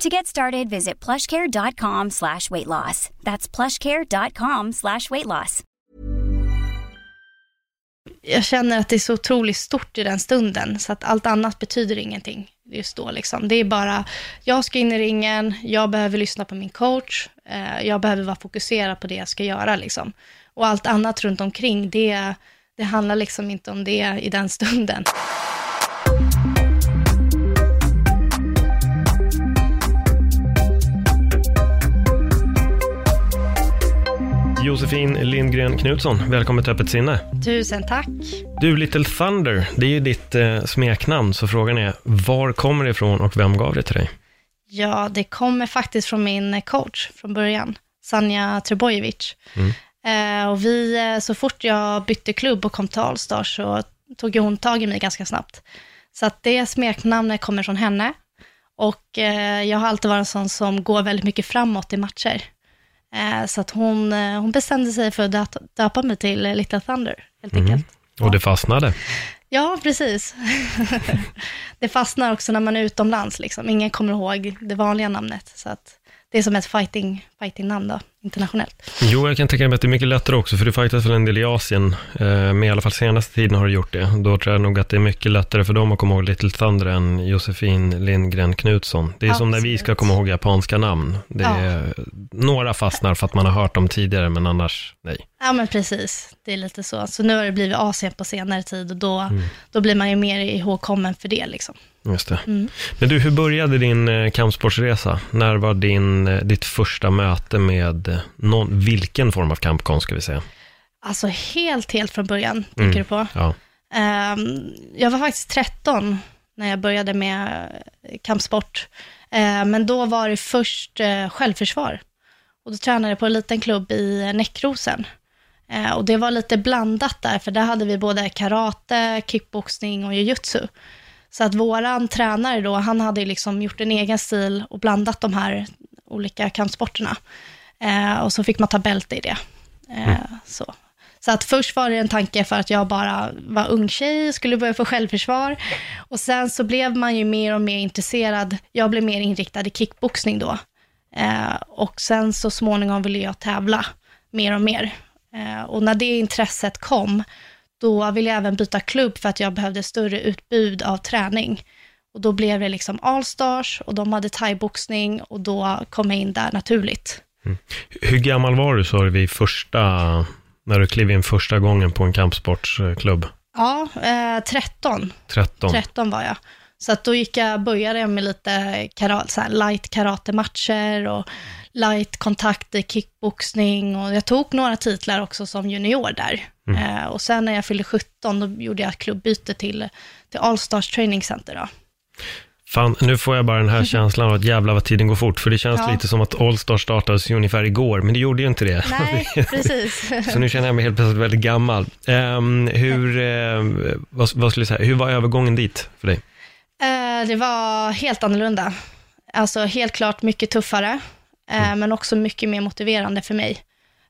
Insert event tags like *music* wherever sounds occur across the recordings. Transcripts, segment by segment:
To get started, visit plushcare.com slash weight loss. That's plushcare.com slash weight loss. Jag känner att det är så otroligt stort i den stunden, så att allt annat betyder ingenting just då. Liksom. Det är bara, jag ska in i ringen, jag behöver lyssna på min coach, eh, jag behöver vara fokuserad på det jag ska göra. Liksom. Och allt annat runt omkring, det, det handlar liksom inte om det i den stunden. Josefin Lindgren Knutsson, välkommen till Öppet sinne. Tusen tack. Du, Little Thunder, det är ju ditt eh, smeknamn, så frågan är, var kommer det ifrån och vem gav det till dig? Ja, det kommer faktiskt från min coach från början, Sanja Trebojevic. Mm. Eh, och vi, eh, så fort jag bytte klubb och kom till Allstar så tog hon tag i mig ganska snabbt. Så att det smeknamnet kommer från henne. Och eh, jag har alltid varit en sån som går väldigt mycket framåt i matcher. Eh, så att hon, eh, hon bestämde sig för att döpa, döpa mig till Little Thunder, helt Mm. enkelt. Och det fastnade. Ja, precis. *laughs* det fastnar också när man är utomlands, liksom. Ingen kommer ihåg det vanliga namnet. Så att det är som ett fighting, fighting namn då, internationellt. Jo, jag kan tänka mig att det är mycket lättare också, för du fightas väl en del i Asien, eh, men i alla fall senaste tiden har du gjort det. Då tror jag nog att det är mycket lättare för dem att komma ihåg Little Thunder än Josefin Lindgren Knutsson. Det är som när vi ska Absolut. komma ihåg japanska namn. Det Ja. är, Några fastnar för att man har hört dem tidigare, men annars nej. Ja, men precis. Det är lite så. Så nu har det blivit Asien på senare tid och då, då blir man ju mer ihågkommen för det. Liksom. Just det. Mm. Men du, hur började din eh, kampsportsresa? När var din, eh, ditt första möte med eh, någon, vilken form av kampkonst ska vi säga? Alltså helt, helt från början, Mm. tänker du på. Ja. Ehm, jag var faktiskt 13 när jag började med kampsport. Eh, men då var det först eh, självförsvar. Och då tränade jag på en liten klubb i Näckrosen. Eh, och det var lite blandat där, för där hade vi både karate, kickboxning och jujutsu. Så att våran tränare då, han hade liksom gjort en egen stil och blandat de här olika kampsporterna. Eh, och så fick man ta bälte i det. Eh, så. så att först var det en tanke för att jag bara var ung tjej, skulle börja få självförsvar. Och sen så blev man ju mer och mer intresserad. Jag blev mer inriktad i kickboxning då. Eh, och sen så småningom ville jag tävla mer och mer. Eh, och när det intresset kom, då ville jag även byta klubb för att jag behövde större utbud av träning. Och då blev det liksom Allstars och de hade thaiboxning och då kom jag in där naturligt. Hur gammal var du, sa du, vid första, när du klev in första gången på en kampsportsklubb? Ja, eh, 13. 13? 13 var jag. Så att då gick jag, började jag med lite karate, så light karatematcher och light kontakt i kickboxning och jag tog några titlar också som junior där. Eh, och sen när jag fyllde 17 då gjorde jag klubbyte till, till Allstars Training Center då. Fan, nu får jag bara den här *laughs* känslan av att jävla vad tiden går fort, för det känns Ja. lite som att Allstar startades ungefär igår, men det gjorde ju inte det. Nej, *laughs* precis. Så nu känner jag mig helt plötsligt väldigt gammal. Ehm, hur, eh, vad, vad skulle jag säga, hur var övergången dit för dig? Eh, det var helt annorlunda. Alltså helt klart mycket tuffare, eh, men också mycket mer motiverande för mig.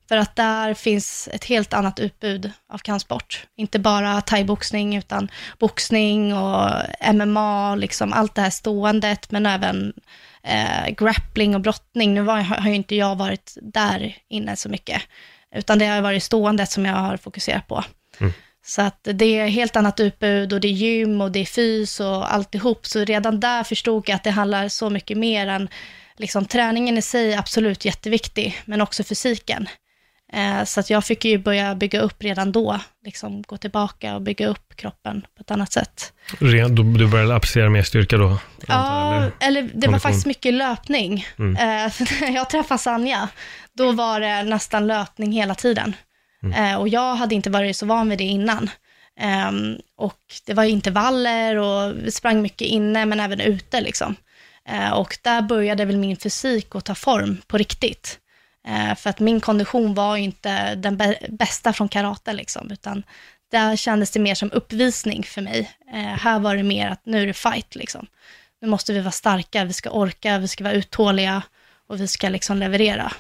För att där finns ett helt annat utbud av kampsport. Inte bara thaiboxning, utan boxning och MMA, liksom allt det här ståendet, men även eh, grappling och brottning. Nu var, har ju inte jag varit där inne så mycket, utan det har varit ståendet som jag har fokuserat på. Så att det är helt annat utbud och det är gym och det är fys och alltihop. Så redan där förstod jag att det handlar så mycket mer än, liksom träningen i sig absolut jätteviktig, men också fysiken. Eh, så att jag fick ju börja bygga upp redan då, liksom gå tillbaka och bygga upp kroppen på ett annat sätt. Ren- Du, började applicera mer styrka då? Ja, eller? eller det var faktiskt mycket löpning. Mm. Eh, när *laughs* jag träffade Sanja, då var det nästan löpning hela tiden. Mm. Eh, och jag hade inte varit så van vid det innan. Ehm, och det var intervaller och vi sprang mycket inne, men även ute liksom. Eh, och där började väl min fysik att ta form på riktigt. Eh, för att min kondition var ju inte den bästa från karate, liksom, utan där kändes det mer som uppvisning för mig. Eh, här var det mer att nu är det fight, liksom. Nu måste vi vara starka, vi ska orka, vi ska vara uthålliga och vi ska liksom leverera.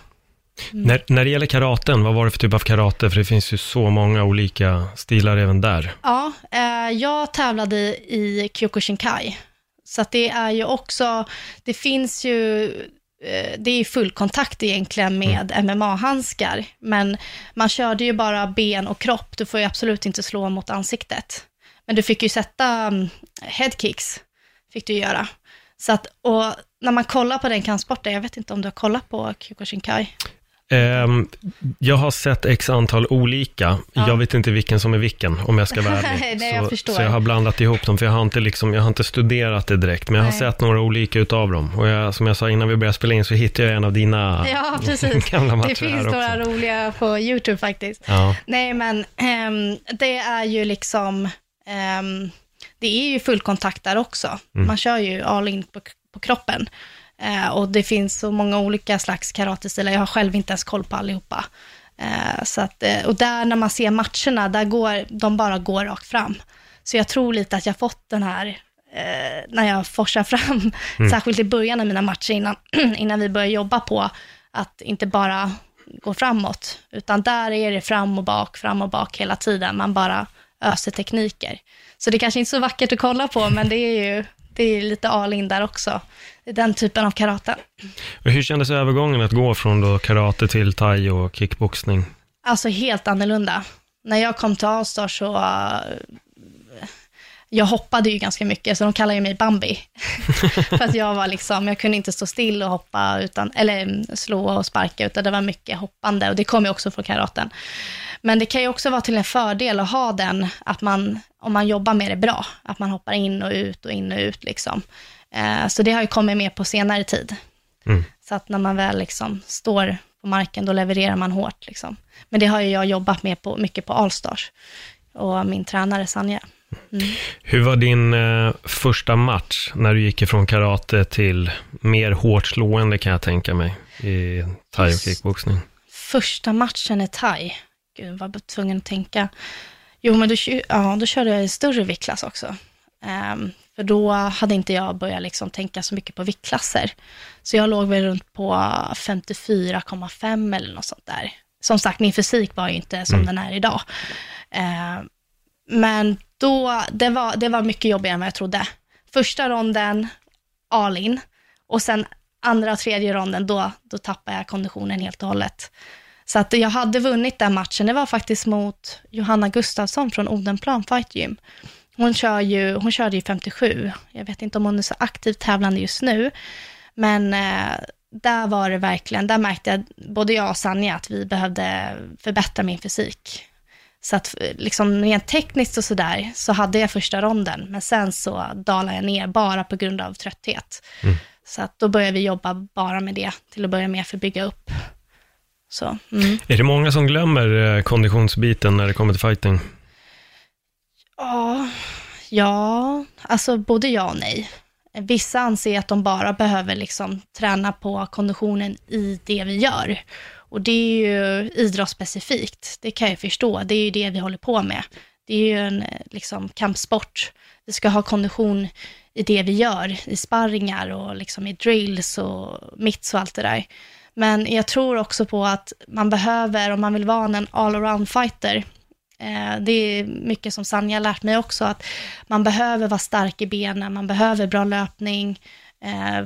Mm. När, när det gäller karaten, vad var det för typ av karate? För det finns ju så många olika stilar även där. Ja, eh, jag tävlade i Kyokushinkai. Så att det är ju också, det finns ju, eh, det är fullkontakt egentligen med mm. MMA-handskar, men man körde ju bara ben och kropp, du får ju absolut inte slå mot ansiktet. Men du fick ju sätta um, headkicks, fick du göra. Så att, och när man kollar på den kampsporten, jag vet inte om du har kollat på Kyokushinkai? Um, jag har sett x antal olika. Ja. Jag vet inte vilken som är vilken, om jag ska vara *laughs* ärlig. Nej, jag så, så, jag har blandat ihop dem, för jag har inte, liksom, jag har inte studerat det direkt, men jag har Nej. sett några olika utav dem. Och jag, som jag sa innan vi började spela in, så hittade jag en av dina *laughs* ja, precis. *laughs* gamla matcher Det finns några roliga på YouTube faktiskt. Ja. Nej, men um, det är ju liksom, um, det är ju fullkontakt där också. Mm. Man kör ju all in på, på kroppen. Eh, och det finns så många olika slags karatestilar, jag har själv inte ens koll på allihopa. Eh, så att, eh, och där när man ser matcherna, där går, de bara går rakt fram. Så jag tror lite att jag fått den här, när jag forsar fram, mm. särskilt i början av mina matcher innan, *clears throat* innan vi börjar jobba på att inte bara gå framåt, utan där är det fram och bak, fram och bak hela tiden. Man bara öser tekniker. Så det kanske inte är så vackert att kolla på, men det är ju det är lite all in där också den typen av karate. Och hur kändes övergången att gå från då karate till thai och kickboxning? Alltså helt annorlunda. När jag kom till Allstar så, uh, jag hoppade ju ganska mycket, så de kallar ju mig Bambi. *laughs* För att jag var liksom, jag kunde inte stå still och hoppa, utan, eller slå och sparka, utan det var mycket hoppande och det kom ju också från karaten. Men det kan ju också vara till en fördel att ha den, att man, om man jobbar med det bra, att man hoppar in och ut och in och ut liksom. Eh, så det har ju kommit med på senare tid. Mm. Så att när man väl liksom står på marken, då levererar man hårt. Liksom. Men det har ju jag jobbat med på, mycket på Allstars och min tränare Sanja. Mm. Hur var din eh, första match när du gick ifrån karate till mer hårt slående kan jag tänka mig i thai och kickboxning? Första matchen i thai, gud vad tvungen att tänka. Jo, men då, ja, då körde jag i större viktklass också. Um, för då hade inte jag börjat liksom tänka så mycket på viktklasser. Så jag låg väl runt på 54,5 eller något sånt där. Som sagt, min fysik var ju inte som mm. den är idag. Uh, men då, det var, det var mycket jobbigare än vad jag trodde. Första ronden, all in. Och sen andra och tredje ronden, då, då tappade jag konditionen helt och hållet. Så att jag hade vunnit den matchen. Det var faktiskt mot Johanna Gustafsson från Odenplan Fight Gym. Hon, kör ju, hon körde ju 57. Jag vet inte om hon är så aktivt tävlande just nu. Men eh, där var det verkligen, där märkte jag, både jag och Sanja, att vi behövde förbättra min fysik. Så att liksom rent tekniskt och sådär, så hade jag första ronden, men sen så dalade jag ner bara på grund av trötthet. Mm. Så att då började vi jobba bara med det, till att börja med för att bygga upp. Så, mm. Är det många som glömmer eh, konditionsbiten när det kommer till fighting? Ja, alltså både ja och nej. Vissa anser att de bara behöver liksom träna på konditionen i det vi gör. Och det är ju idrottsspecifikt, det kan jag förstå. Det är ju det vi håller på med. Det är ju en liksom, kampsport. Vi ska ha kondition i det vi gör, i sparringar och liksom i drills och mitts och allt det där. Men jag tror också på att man behöver, om man vill vara en all-around fighter, det är mycket som Sanja har lärt mig också, att man behöver vara stark i benen, man behöver bra löpning, eh,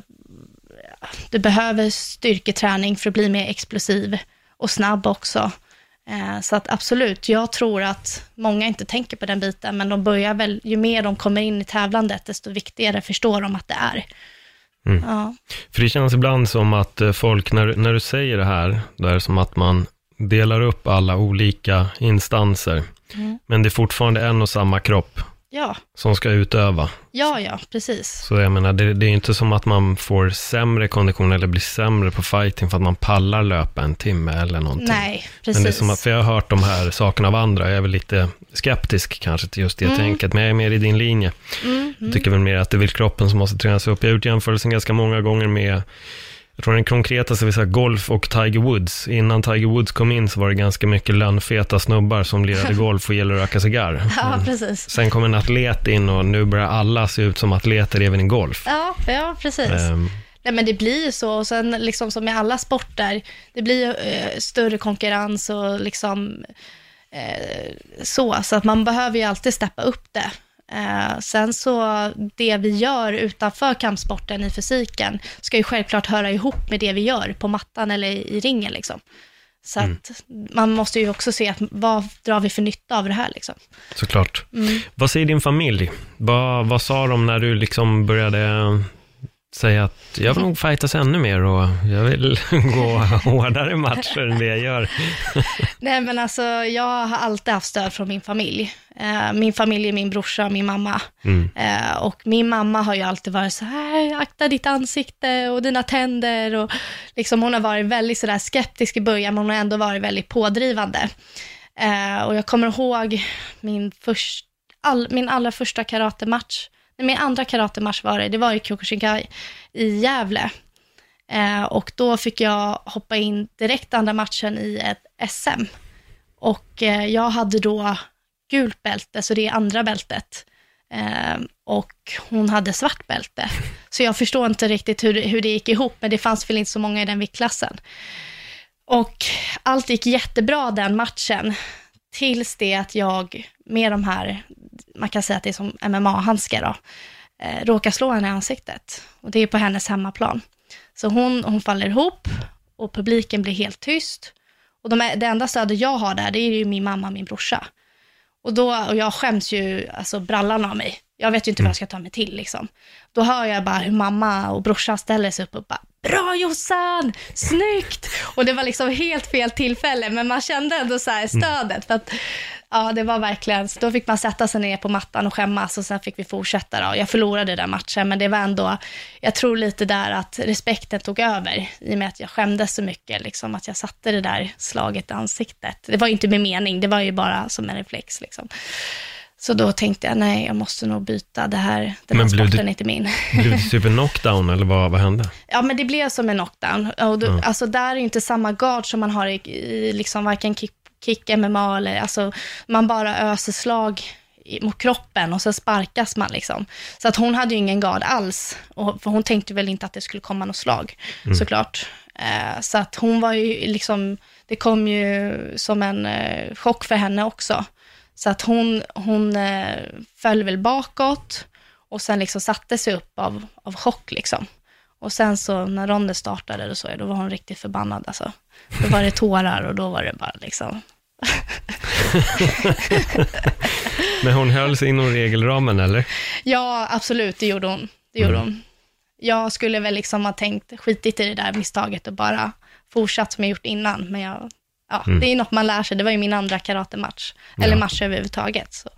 du behöver styrketräning för att bli mer explosiv och snabb också. Eh, så att absolut, jag tror att många inte tänker på den biten, men de börjar väl, ju mer de kommer in i tävlandet, desto viktigare förstår de att det är. Mm. Ja. För det känns ibland som att folk, när, när du säger det här, då är det som att man delar upp alla olika instanser. Mm. Men det är fortfarande en och samma kropp ja. som ska utöva. Ja, ja, precis. Så jag menar, det, det är inte som att man får sämre kondition eller blir sämre på fighting för att man pallar löpa en timme eller någonting. Nej, precis. Men det är som att, för jag har hört de här sakerna av andra, jag är väl lite skeptisk kanske till just det mm. tänket, men jag är mer i din linje. Mm, Jag tycker väl mer att det är väl kroppen som måste tränas upp. Jag har gjort jämförelsen ganska många gånger med jag tror den konkretaste vi golf och Tiger Woods. Innan Tiger Woods kom in så var det ganska mycket lönnfeta snubbar som lirade *laughs* golf och gillade att röka cigarr. Ja, precis. Sen kom en atlet in och nu börjar alla se ut som atleter även i golf. Ja, ja precis. Um, Nej, men det blir ju så. Och sen liksom som med alla sporter, det blir eh, större konkurrens och liksom eh, så. Så att man behöver ju alltid steppa upp det. Eh, sen så, det vi gör utanför kampsporten i fysiken, ska ju självklart höra ihop med det vi gör på mattan eller i, i ringen liksom. Så mm. att man måste ju också se att vad drar vi för nytta av det här liksom. Såklart. Mm. Vad säger din familj? Vad, vad sa de när du liksom började säga att jag vill nog fightas ännu mer och jag vill *laughs* gå hårdare matcher än det jag gör. *laughs* Nej men alltså, jag har alltid haft stöd från min familj. Eh, min familj är min brorsa och min mamma. Mm. Eh, och min mamma har ju alltid varit så här, akta ditt ansikte och dina tänder. Och liksom, hon har varit väldigt så där skeptisk i början, men hon har ändå varit väldigt pådrivande. Eh, och jag kommer ihåg min, först, all, min allra första karatematch min andra karatematch var det, det var i Kyokushinkai i Gävle. Eh, och då fick jag hoppa in direkt andra matchen i ett SM. Och eh, jag hade då gult bälte, så det är andra bältet. Eh, och hon hade svart bälte. Så jag förstår inte riktigt hur, hur det gick ihop, men det fanns väl inte så många i den viktklassen. Och allt gick jättebra den matchen, tills det att jag med de här man kan säga att det är som MMA-handskar då, eh, råkar slå henne i ansiktet. Och det är på hennes hemmaplan. Så hon, hon faller ihop och publiken blir helt tyst. Och de, det enda stödet jag har där, det är ju min mamma och min brorsa. Och, då, och jag skäms ju alltså brallan av mig. Jag vet ju inte vad jag ska ta mig till liksom. Då hör jag bara hur mamma och brorsan ställer sig upp och bara Bra Jossan! Snyggt! Och det var liksom helt fel tillfälle, men man kände ändå så här stödet. För att Ja, det var verkligen, då fick man sätta sig ner på mattan och skämmas och sen fick vi fortsätta då. Jag förlorade den matchen, men det var ändå, jag tror lite där att respekten tog över, i och med att jag skämdes så mycket, liksom att jag satte det där slaget i ansiktet. Det var ju inte med mening, det var ju bara som en reflex liksom. Så då tänkte jag, nej, jag måste nog byta det här, den här sporten är inte min. *laughs* Blev det typ en knockdown eller vad, vad hände? Ja, men det blev som en knockdown. Och då, mm. Alltså där är inte samma gard som man har i, i liksom varken kick kick, MMA eller alltså man bara öser slag mot kroppen och så sparkas man liksom. Så att hon hade ju ingen gard alls, och, för hon tänkte väl inte att det skulle komma något slag, mm. såklart. Eh, så att hon var ju liksom, det kom ju som en eh, chock för henne också. Så att hon, hon eh, föll väl bakåt och sen liksom satte sig upp av, av chock liksom. Och sen så när Ronde startade, och så, då var hon riktigt förbannad alltså. Då var det tårar och då var det bara liksom, Men hon höll sig inom regelramen, eller? Ja, absolut, det gjorde hon. Det gjorde mm. hon. Jag skulle väl liksom ha tänkt skitit i det där misstaget och bara fortsatt som jag gjort innan, men jag, ja, mm. det är något man lär sig. Det var ju min andra karatematch, ja. eller match överhuvudtaget. Så.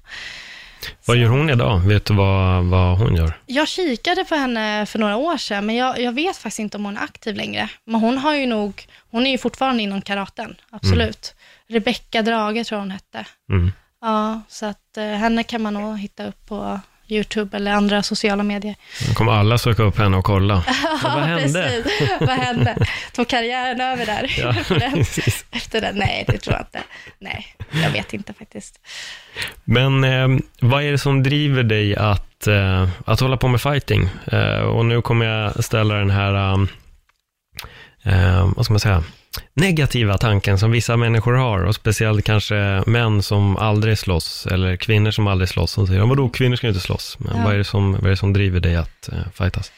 Vad gör hon idag? Vet du vad, vad hon gör? Jag kikade på henne för några år sedan, men jag, jag vet faktiskt inte om hon är aktiv längre. Men hon har ju nog, hon är ju fortfarande inom karaten, absolut. Mm. Rebecka Drage tror hon hette. Mm. Ja, så att eh, henne kan man nog hitta upp på YouTube eller andra sociala medier. Nu kommer alla söka upp henne och kolla. *laughs* ja, vad hände? Precis. Vad hände? Tog karriären över där? Ja, *laughs* Efter det? Nej, det tror jag inte. Nej, jag vet inte faktiskt. Men eh, vad är det som driver dig att, eh, att hålla på med fighting? Eh, och nu kommer jag ställa den här, um, eh, vad ska man säga, negativa tanken som vissa människor har och speciellt kanske män som aldrig slåss eller kvinnor som aldrig slåss. Som säger, vadå, kvinnor ska inte slåss. Men ja. vad, är det som, vad är det som driver dig att uh, fightas?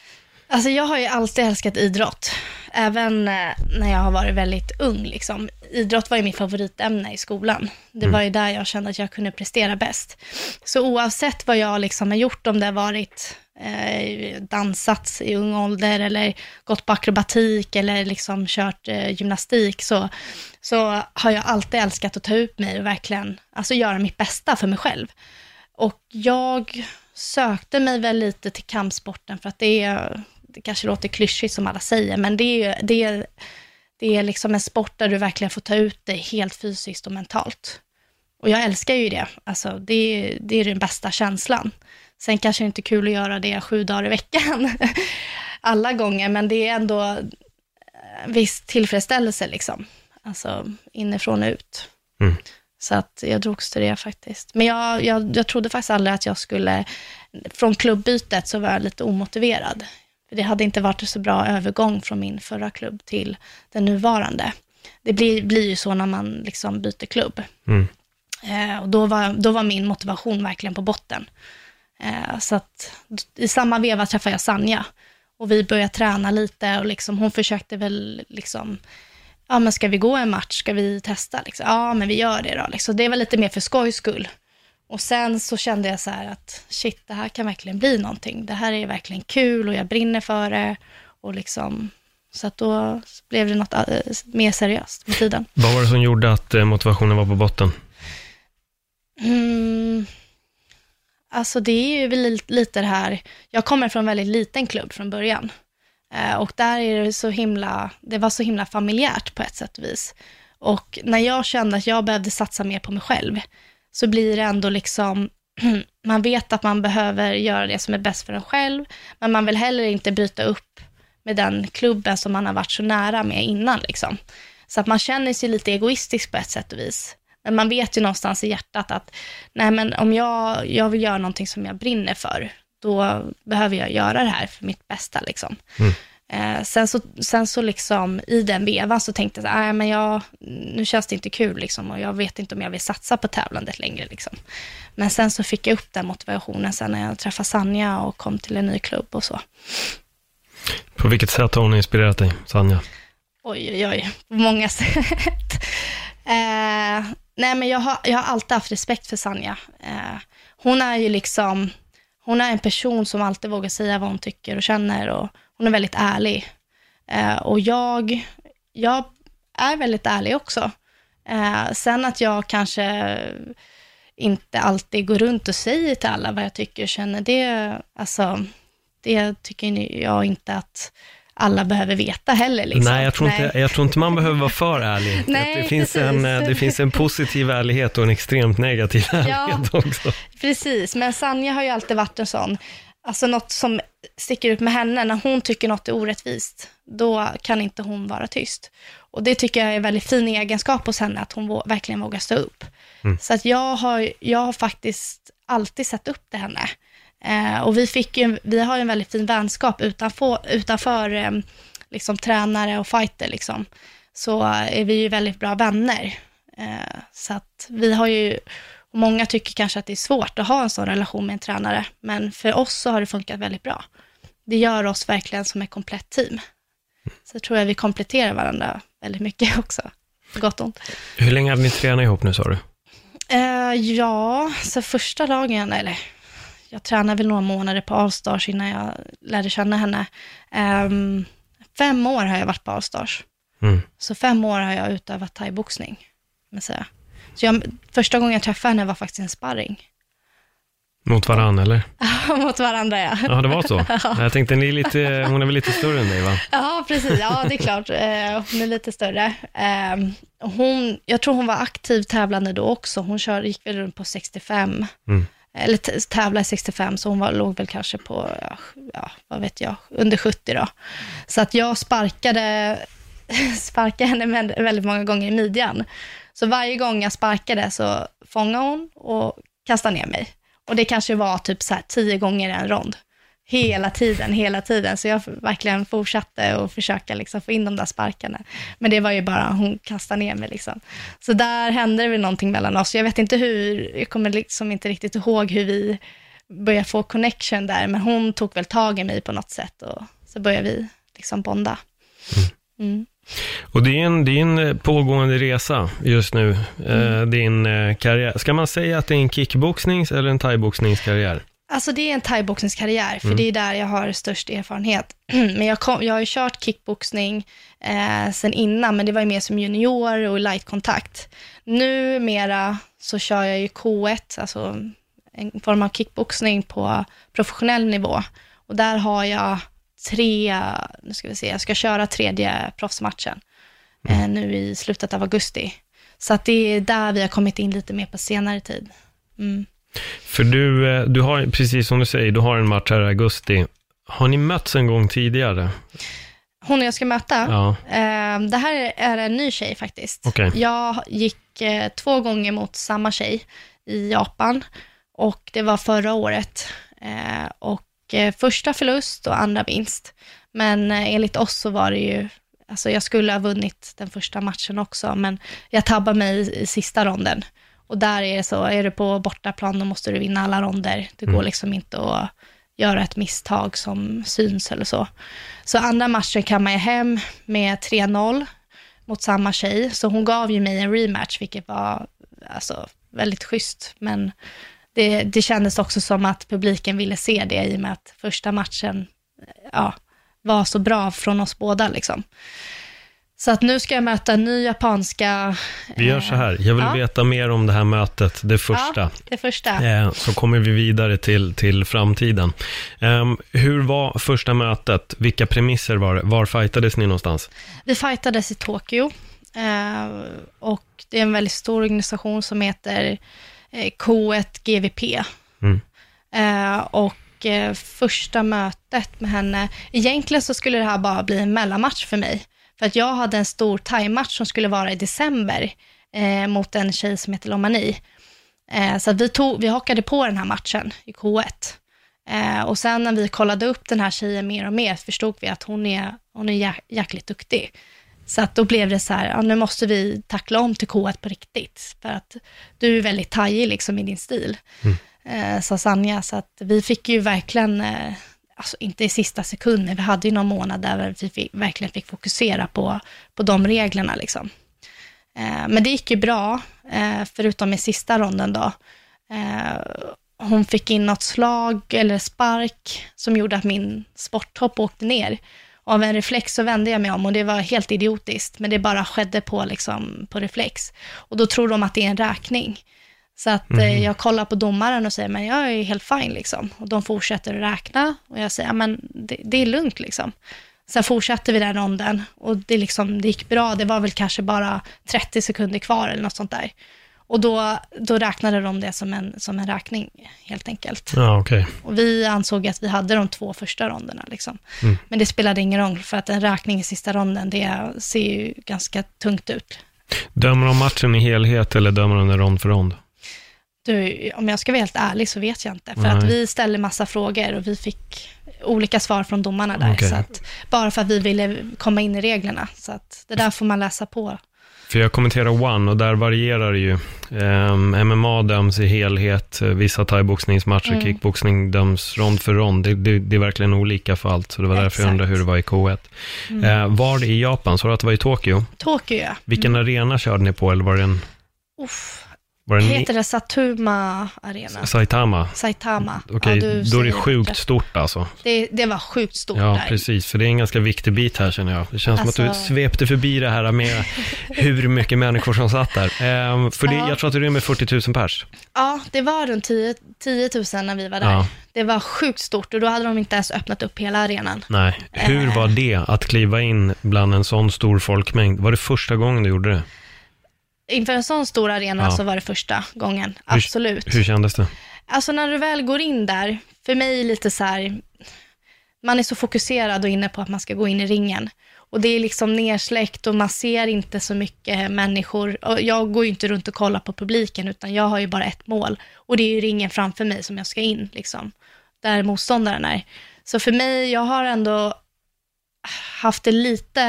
Alltså jag har ju alltid älskat idrott, även eh, när jag har varit väldigt ung. Liksom. Idrott var ju mitt favoritämne i skolan. Det mm. var ju där jag kände att jag kunde prestera bäst. Så oavsett vad jag liksom har gjort, om det har varit eh, dansat i ung ålder eller gått på akrobatik eller liksom kört eh, gymnastik, så, så har jag alltid älskat att ta ut mig och verkligen alltså, göra mitt bästa för mig själv. Och jag sökte mig väl lite till kampsporten för att det är, det kanske låter klyschigt som alla säger, men det är, det är, det är liksom en sport där du verkligen får ta ut dig helt fysiskt och mentalt. Och jag älskar ju det. Alltså, det, det är den bästa känslan. Sen kanske det inte är kul att göra det sju dagar i veckan *laughs* alla gånger, men det är ändå viss tillfredsställelse liksom. Alltså inifrån och ut. Mm. Så att jag drogs till det faktiskt. Men jag, jag, jag trodde faktiskt aldrig att jag skulle, från klubbytet så var jag lite omotiverad. För det hade inte varit så bra övergång från min förra klubb till den nuvarande. Det blir, blir ju så när man liksom byter klubb. Mm. Eh, och då var, då var min motivation verkligen på botten. Eh, så att i samma veva träffade jag Sanja och vi började träna lite och liksom, hon försökte väl liksom, ja men ska vi gå en match, ska vi testa? Liksom, ja men vi gör det då. Liksom. Det var lite mer för skojs skull. Och sen så kände jag så här att shit, det här kan verkligen bli någonting. Det här är verkligen kul och jag brinner för det. Och liksom, så att då blev det något äh, mer seriöst med tiden. Vad var det som gjorde att eh, motivationen var på botten? Mm, alltså det är ju väl lite det här, jag kommer från en väldigt liten klubb från början. Eh, och där är det så himla, det var så himla familjärt på ett sätt och vis. Och när jag kände att jag behövde satsa mer på mig själv, så blir det ändå liksom, *clears throat* man vet att man behöver göra det som är bäst för en själv, men man vill heller inte bryta upp med den klubben som man har varit så nära med innan. Liksom. Så att man känner sig lite egoistisk på ett sätt och vis. Men man vet ju någonstans i hjärtat att, nej men om jag, jag vill göra någonting som jag brinner för, då behöver jag göra det här för mitt bästa. Liksom. Mm. Eh, sen så, sen så liksom i den vevan så tänkte jag, nej men jag, nu känns det inte kul liksom, och jag vet inte om jag vill satsa på tävlandet längre. Liksom. Men sen så fick jag upp den motivationen sen när jag träffade Sanja och kom till en ny klubb och så. På vilket sätt har hon inspirerat dig, Sanja? Oj, oj, oj, på många *laughs* sätt. Eh, nej, men jag har, jag har alltid haft respekt för Sanja. Eh, hon är ju liksom, hon är en person som alltid vågar säga vad hon tycker och känner och hon är väldigt ärlig. Eh, och jag, jag är väldigt ärlig också. Eh, sen att jag kanske inte alltid går runt och säger till alla vad jag tycker och känner, det, alltså, det tycker jag inte att alla behöver veta heller. Liksom. Nej, jag tror, Inte, jag tror inte man behöver vara för ärlig. *laughs* Nej, det, finns en, det finns en positiv ärlighet och en extremt negativ ärlighet ja, också. Precis, men Sanja har ju alltid varit en sån, alltså något som sticker ut med henne, när hon tycker något är orättvist, då kan inte hon vara tyst. Och det tycker jag är en väldigt fin egenskap hos henne, att hon verkligen vågar stå upp. Mm. Så att jag har, jag har faktiskt alltid sett upp till henne. Eh, och vi, fick ju, vi har ju en väldigt fin vänskap utanför, utanför eh, liksom, tränare och fighter. Liksom. Så är vi ju väldigt bra vänner. Eh, så att vi har ju, många tycker kanske att det är svårt att ha en sån relation med en tränare, men för oss så har det funkat väldigt bra. Det gör oss verkligen som ett komplett team. Så jag tror jag vi kompletterar varandra väldigt mycket *laughs* också, på gott och ont. Hur länge hade ni tränat ihop nu sa du? Uh, ja, så första dagen, eller jag tränade väl några månader på Allstars innan jag lärde känna henne. Um, fem år har jag varit på Allstars. Mm. Så fem år har jag utövat thaiboxning. Så jag, första gången jag träffade henne var faktiskt en sparring. Mot varann eller? *laughs* Ja, mot varandra ja. Ja, det var så. *laughs* ja. Jag tänkte, ni är lite, hon är väl lite större än dig va? Ja, precis. Ja, det är klart. Eh, hon är lite större. Ehm, hon, jag tror hon var aktiv tävlande då också. Hon kör, gick väl runt på 65. Mm eller tävlade i 65, så hon var, låg väl kanske på, ja, vad vet jag, under 70 då. Så att jag sparkade, *laughs* sparkade henne väldigt många gånger i midjan. Så varje gång jag sparkade så fångade hon och kastade ner mig. Och det kanske var typ så här tio gånger en rond. Hela tiden, hela tiden. Så jag verkligen fortsatte att försöka liksom få in de där sparkarna. Men det var ju bara, hon kastade ner mig liksom. Så där hände det väl någonting mellan oss. Jag vet inte hur, jag kommer liksom inte riktigt ihåg hur vi började få connection där, men hon tog väl tag i mig på något sätt och så började vi liksom bonda. Mm. Och det är, en, det är en pågående resa just nu, eh, mm. din eh, karriär. Ska man säga att det är en kickboxnings eller en thaiboxningskarriär? Alltså det är en thaiboxningskarriär, för mm. det är där jag har störst erfarenhet. *clears throat* men jag, kom, jag har ju kört kickboxning eh, sen innan, men det var ju mer som junior och lightkontakt. Numera så kör jag ju K1, alltså en form av kickboxning på professionell nivå. Och där har jag tre, nu ska vi se, jag ska köra tredje proffsmatchen mm. eh, nu i slutet av augusti. Så att det är där vi har kommit in lite mer på senare tid. Mm. För du, eh, du har, precis som du säger, du har en match här i augusti. Har ni mötts en gång tidigare? Hon jag ska möta? Ja. Eh, det här är en ny tjej faktiskt. Okej. Jag gick eh, två gånger mot samma tjej i Japan och det var förra året. Eh, och eh, första förlust och andra vinst. Men eh, enligt oss så var det ju, alltså jag skulle ha vunnit den första matchen också, men jag tabbade mig i, sista ronden. Och där är det så, är du på bortaplan, då måste du vinna alla ronder. Det går Mm. liksom inte att göra ett misstag som syns eller så. Så andra matchen kan man ju hem med 3-0 mot samma tjej, så hon gav ju mig en rematch, vilket var alltså, väldigt schysst, men det, det kändes också som att publiken ville se det i och med att första matchen ja, var så bra från oss båda. Liksom. Så att nu ska jag möta en ny japanska... Vi gör så här, jag vill Ja. veta mer om det här mötet, det första. Ja, det första. Eh, Så kommer vi vidare till, till framtiden. Ehm, hur var första mötet? Vilka premisser var det? Var fightades ni någonstans? Vi fightades i Tokyo eh, och det är en väldigt stor organisation som heter eh, K1 GVP. Mm. Eh, och eh, första mötet med henne, egentligen så skulle det här bara bli en mellanmatch för mig. För att jag hade en stor thai-match som skulle vara i december eh, mot en tjej som heter Lomani. Eh, så vi, tog, vi hakade på den här matchen i K1. Eh, och sen när vi kollade upp den här tjejen mer och mer förstod vi att hon är, hon är jä- jäkligt duktig. Så att då blev det så här, ja, nu måste vi tackla om till K1 på riktigt. För att du är väldigt tajig liksom i din stil, eh, sa Sanja. Så att vi fick ju verkligen, eh, alltså inte i sista sekund, men vi hade ju någon månad där vi fick, verkligen fick fokusera på, på de reglerna liksom. Eh, men det gick ju bra, förutom i sista ronden då. Hon fick in något slag eller spark som gjorde att min sporttopp åkte ner. Av en reflex så vände jag mig om och det var helt idiotiskt, men det bara skedde på, liksom, på reflex. Och då tror de att det är en räkning. Så att eh, jag kollar på domaren och säger, men jag är helt fine liksom. Och de fortsätter att räkna och jag säger, men det, det är lugnt liksom. Sen fortsatte vi den ronden och det, liksom, det gick bra. Det var väl kanske bara 30 sekunder kvar eller något sånt där. Och då, då räknade de det som en, som en räkning helt enkelt. Ja, okej. Och vi ansåg att vi hade de två första ronderna. Liksom. Mm. Men det spelade ingen roll, för att en räkning i sista ronden, det ser ju ganska tungt ut. Dömer de matchen i helhet eller dömer de den rond för rond? Du, om jag ska vara helt ärlig så vet jag inte, för Nej. att vi ställde massa frågor och vi fick olika svar från domarna där. Okej. Så att, bara för att vi ville komma in i reglerna, så att det där får man läsa på. För jag kommenterar One och där varierar det ju. Ehm, MMA döms i helhet, eh, vissa thaiboxningsmatcher, Mm. kickboxning döms rond för rond. Det, det, det är verkligen olika för allt, så det var därför jag Exakt. undrade hur det var i K1. Mm. Eh, var det i Japan? Så du att det var i Tokyo? Tokyo, ja. Vilken arena körde ni på, eller var det en... Uff. Var det Heter det Satuma Arena? Saitama? Saitama. Okej, Ja, du då är det sjukt rätt. stort alltså. Det, det var sjukt stort Ja, där. precis. För det är en ganska viktig bit här känner jag. Det känns som att Alltså- du svepte förbi det här med *laughs* hur mycket människor som satt där. Ehm, för det, Ja. jag tror att det rymmer 40 000 pers. Ja, det var runt 10, 10 000 när vi var där. Ja. Det var sjukt stort och då hade de inte ens öppnat upp hela arenan. Nej. Hur Eh. var det att kliva in bland en sån stor folkmängd? Var det första gången du gjorde det? Inför en sån stor arena Ja. så var det första gången, absolut. Hur kändes det? Alltså när du väl går in där, för mig är lite så här, man är så fokuserad och inne på att man ska gå in i ringen. Och det är liksom nersläckt och man ser inte så mycket människor. Och jag går ju inte runt och kollar på publiken, utan jag har ju bara ett mål. Och det är ju ringen framför mig som jag ska in, liksom. Där motståndaren är. Så för mig, jag har ändå haft det lite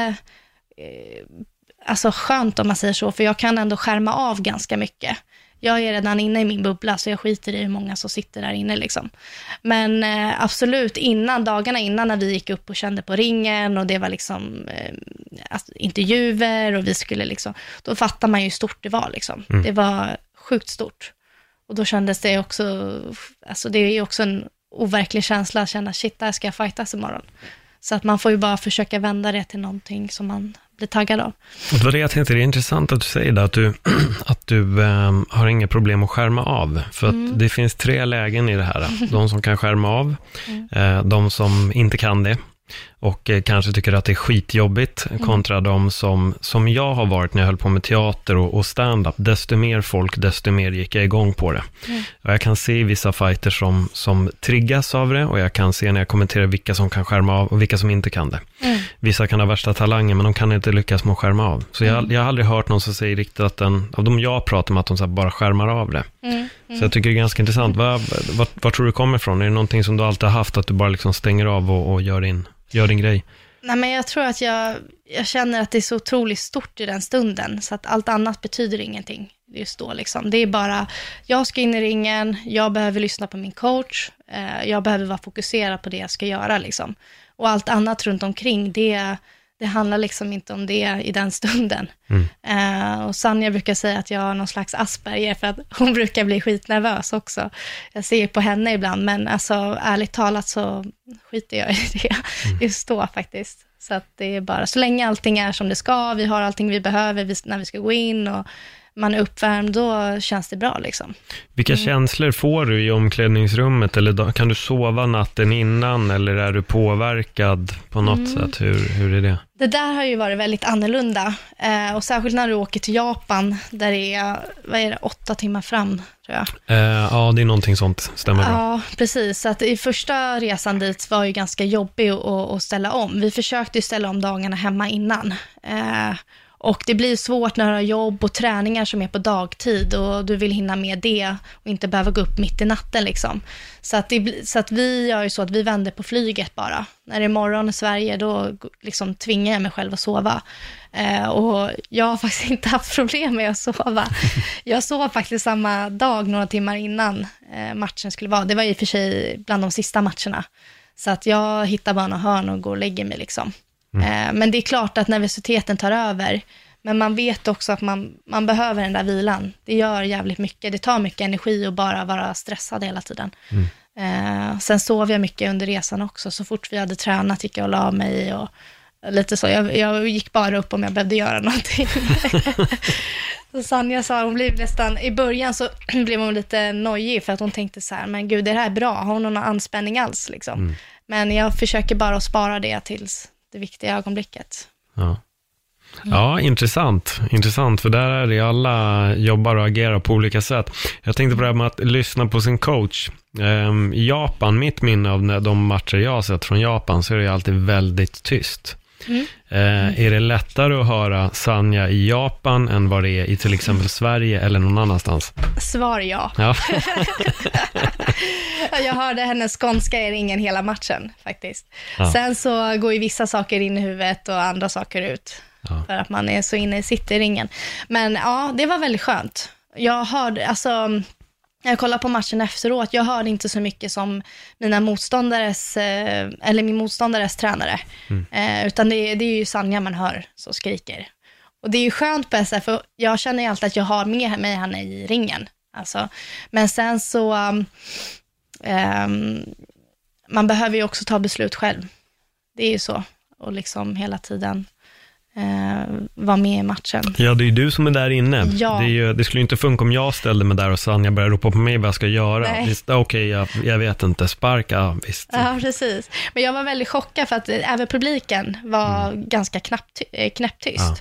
eh, alltså skönt om man säger så, för jag kan ändå skärma av ganska mycket. Jag är redan inne i min bubbla, så jag skiter i hur många som sitter där inne. Liksom. Men eh, absolut, innan, dagarna innan när vi gick upp och kände på ringen och det var liksom eh, alltså, intervjuer och vi skulle liksom, då fattar man ju hur stort det var. Liksom. Mm. Det var sjukt stort. Och då kändes det också, alltså det är ju också en overklig känsla att känna, shit, där ska jag fightas imorgon. Så att man får ju bara försöka vända det till någonting som man blir taggad av. Och det var det jag tänkte, det är intressant att du säger det, att du, *clears throat* att du ehm, har inga problem att skärma av. För att Mm. det finns tre lägen i det här. *laughs* De som kan skärma av, Mm. eh, de som inte kan det och eh, kanske tycker att det är skitjobbigt mm. kontra de som, som jag har varit när jag höll på med teater och, och stand-up. Desto mer folk, desto mer gick jag igång på det. Mm. Och jag kan se vissa fighter som, som triggas av det och jag kan se när jag kommenterar vilka som kan skärma av och vilka som inte kan det. Mm. Vissa kan ha värsta talangen, men de kan inte lyckas med att skärma av. Så jag, mm. jag har aldrig hört någon som säger riktigt att den, av de jag pratar med, att de bara skärmar av det. Mm. Så jag tycker det är ganska intressant. Vad, tror du kommer ifrån? Är det någonting som du alltid har haft, att du bara liksom stänger av och, och gör, din, gör din grej? Nej, men jag tror att jag, jag känner att det är så otroligt stort i den stunden, så att allt annat betyder ingenting just då. Liksom. Det är bara, jag ska in i ringen, jag behöver lyssna på min coach, eh, jag behöver vara fokuserad på det jag ska göra. Liksom. Och allt annat runt omkring, det, det handlar liksom inte om det i den stunden. Mm. Uh, och Sanja brukar säga att jag har någon slags Asperger, för att *laughs* hon brukar bli skitnervös också. Jag ser på henne ibland, men alltså ärligt talat så skiter jag i *laughs* det mm. just då faktiskt. Så att det är bara, så länge allting är som det ska, vi har allting vi behöver när vi ska gå in och man är uppvärmd, då känns det bra. Liksom. Vilka mm. känslor får du i omklädningsrummet? Eller kan du sova natten innan eller är du påverkad på något mm. sätt? Hur, hur är det? Det där har ju varit väldigt annorlunda. Eh, och särskilt när du åker till Japan, där det är, vad är det, åtta timmar fram, tror jag. Eh, ja, det är någonting sånt, stämmer bra. Ja, precis. Så att i första resan dit var ju ganska jobbig att, att ställa om. Vi försökte ju ställa om dagarna hemma innan. Eh, och det blir svårt när du har jobb och träningar som är på dagtid och du vill hinna med det och inte behöva gå upp mitt i natten liksom. Så att, det, så att vi gör ju så att vi vänder på flyget bara. När det är morgon i Sverige, då liksom tvingar jag mig själv att sova. Eh, och jag har faktiskt *laughs* inte haft problem med att sova. Jag sov faktiskt samma dag, några timmar innan eh, matchen skulle vara. Det var i och för sig bland de sista matcherna. Så att jag hittar bara några hörn och går och lägger mig liksom. Mm. Eh, men det är klart att nervositeten tar över. Men man vet också att man, man behöver den där vilan. Det gör jävligt mycket. Det tar mycket energi att bara vara stressad hela tiden. Mm. Eh, sen sov jag mycket under resan också. Så fort vi hade tränat gick jag och la mig och lite så. Jag, jag gick bara upp om jag behövde göra någonting. *laughs* så Sanja sa, hon blev nästan, i början så *clears throat* blev hon lite nojig för att hon tänkte så här, men gud, är det här bra? Har hon någon anspänning alls liksom? Mm. Men jag försöker bara att spara det tills det viktiga ögonblicket. Ja. Ja, intressant. Intressant, för där är det alla jobbar och agerar på olika sätt. Jag tänkte på det här med att lyssna på sin coach. Um, I Japan, mitt minne av de matcher jag har sett från Japan, så är det alltid väldigt tyst. Mm. Uh, är det lättare att höra Sanja i Japan än vad det är i till exempel Sverige eller någon annanstans? Svar ja. ja. *laughs* jag hörde hennes skånska i ringen hela matchen faktiskt. Ja. Sen så går ju vissa saker in i huvudet och andra saker ut. Ja. För att man är så inne i city-ringen. Men ja, det var väldigt skönt. Jag hörde, alltså, jag kollade på matchen efteråt, jag hörde inte så mycket som mina motståndares, eh, eller min motståndares tränare. Mm. Eh, utan det, det är ju Sanja man hör som skriker. Och det är ju skönt på SF, för jag känner ju alltid att jag har med mig henne i ringen. Alltså, men sen så, um, man behöver ju också ta beslut själv. Det är ju så. Och liksom hela tiden eh, vara med i matchen. Ja, det är ju du som är där inne. Ja. Det, ju, det, skulle ju inte funka om jag ställde mig där och Sanja började ropa på mig vad jag ska göra. Okej, okay, jag, jag, vet inte, sparka, visst. Ja, precis. Men jag var väldigt chockad för att även publiken var mm. ganska knappt, eh, knäpptyst. Ja.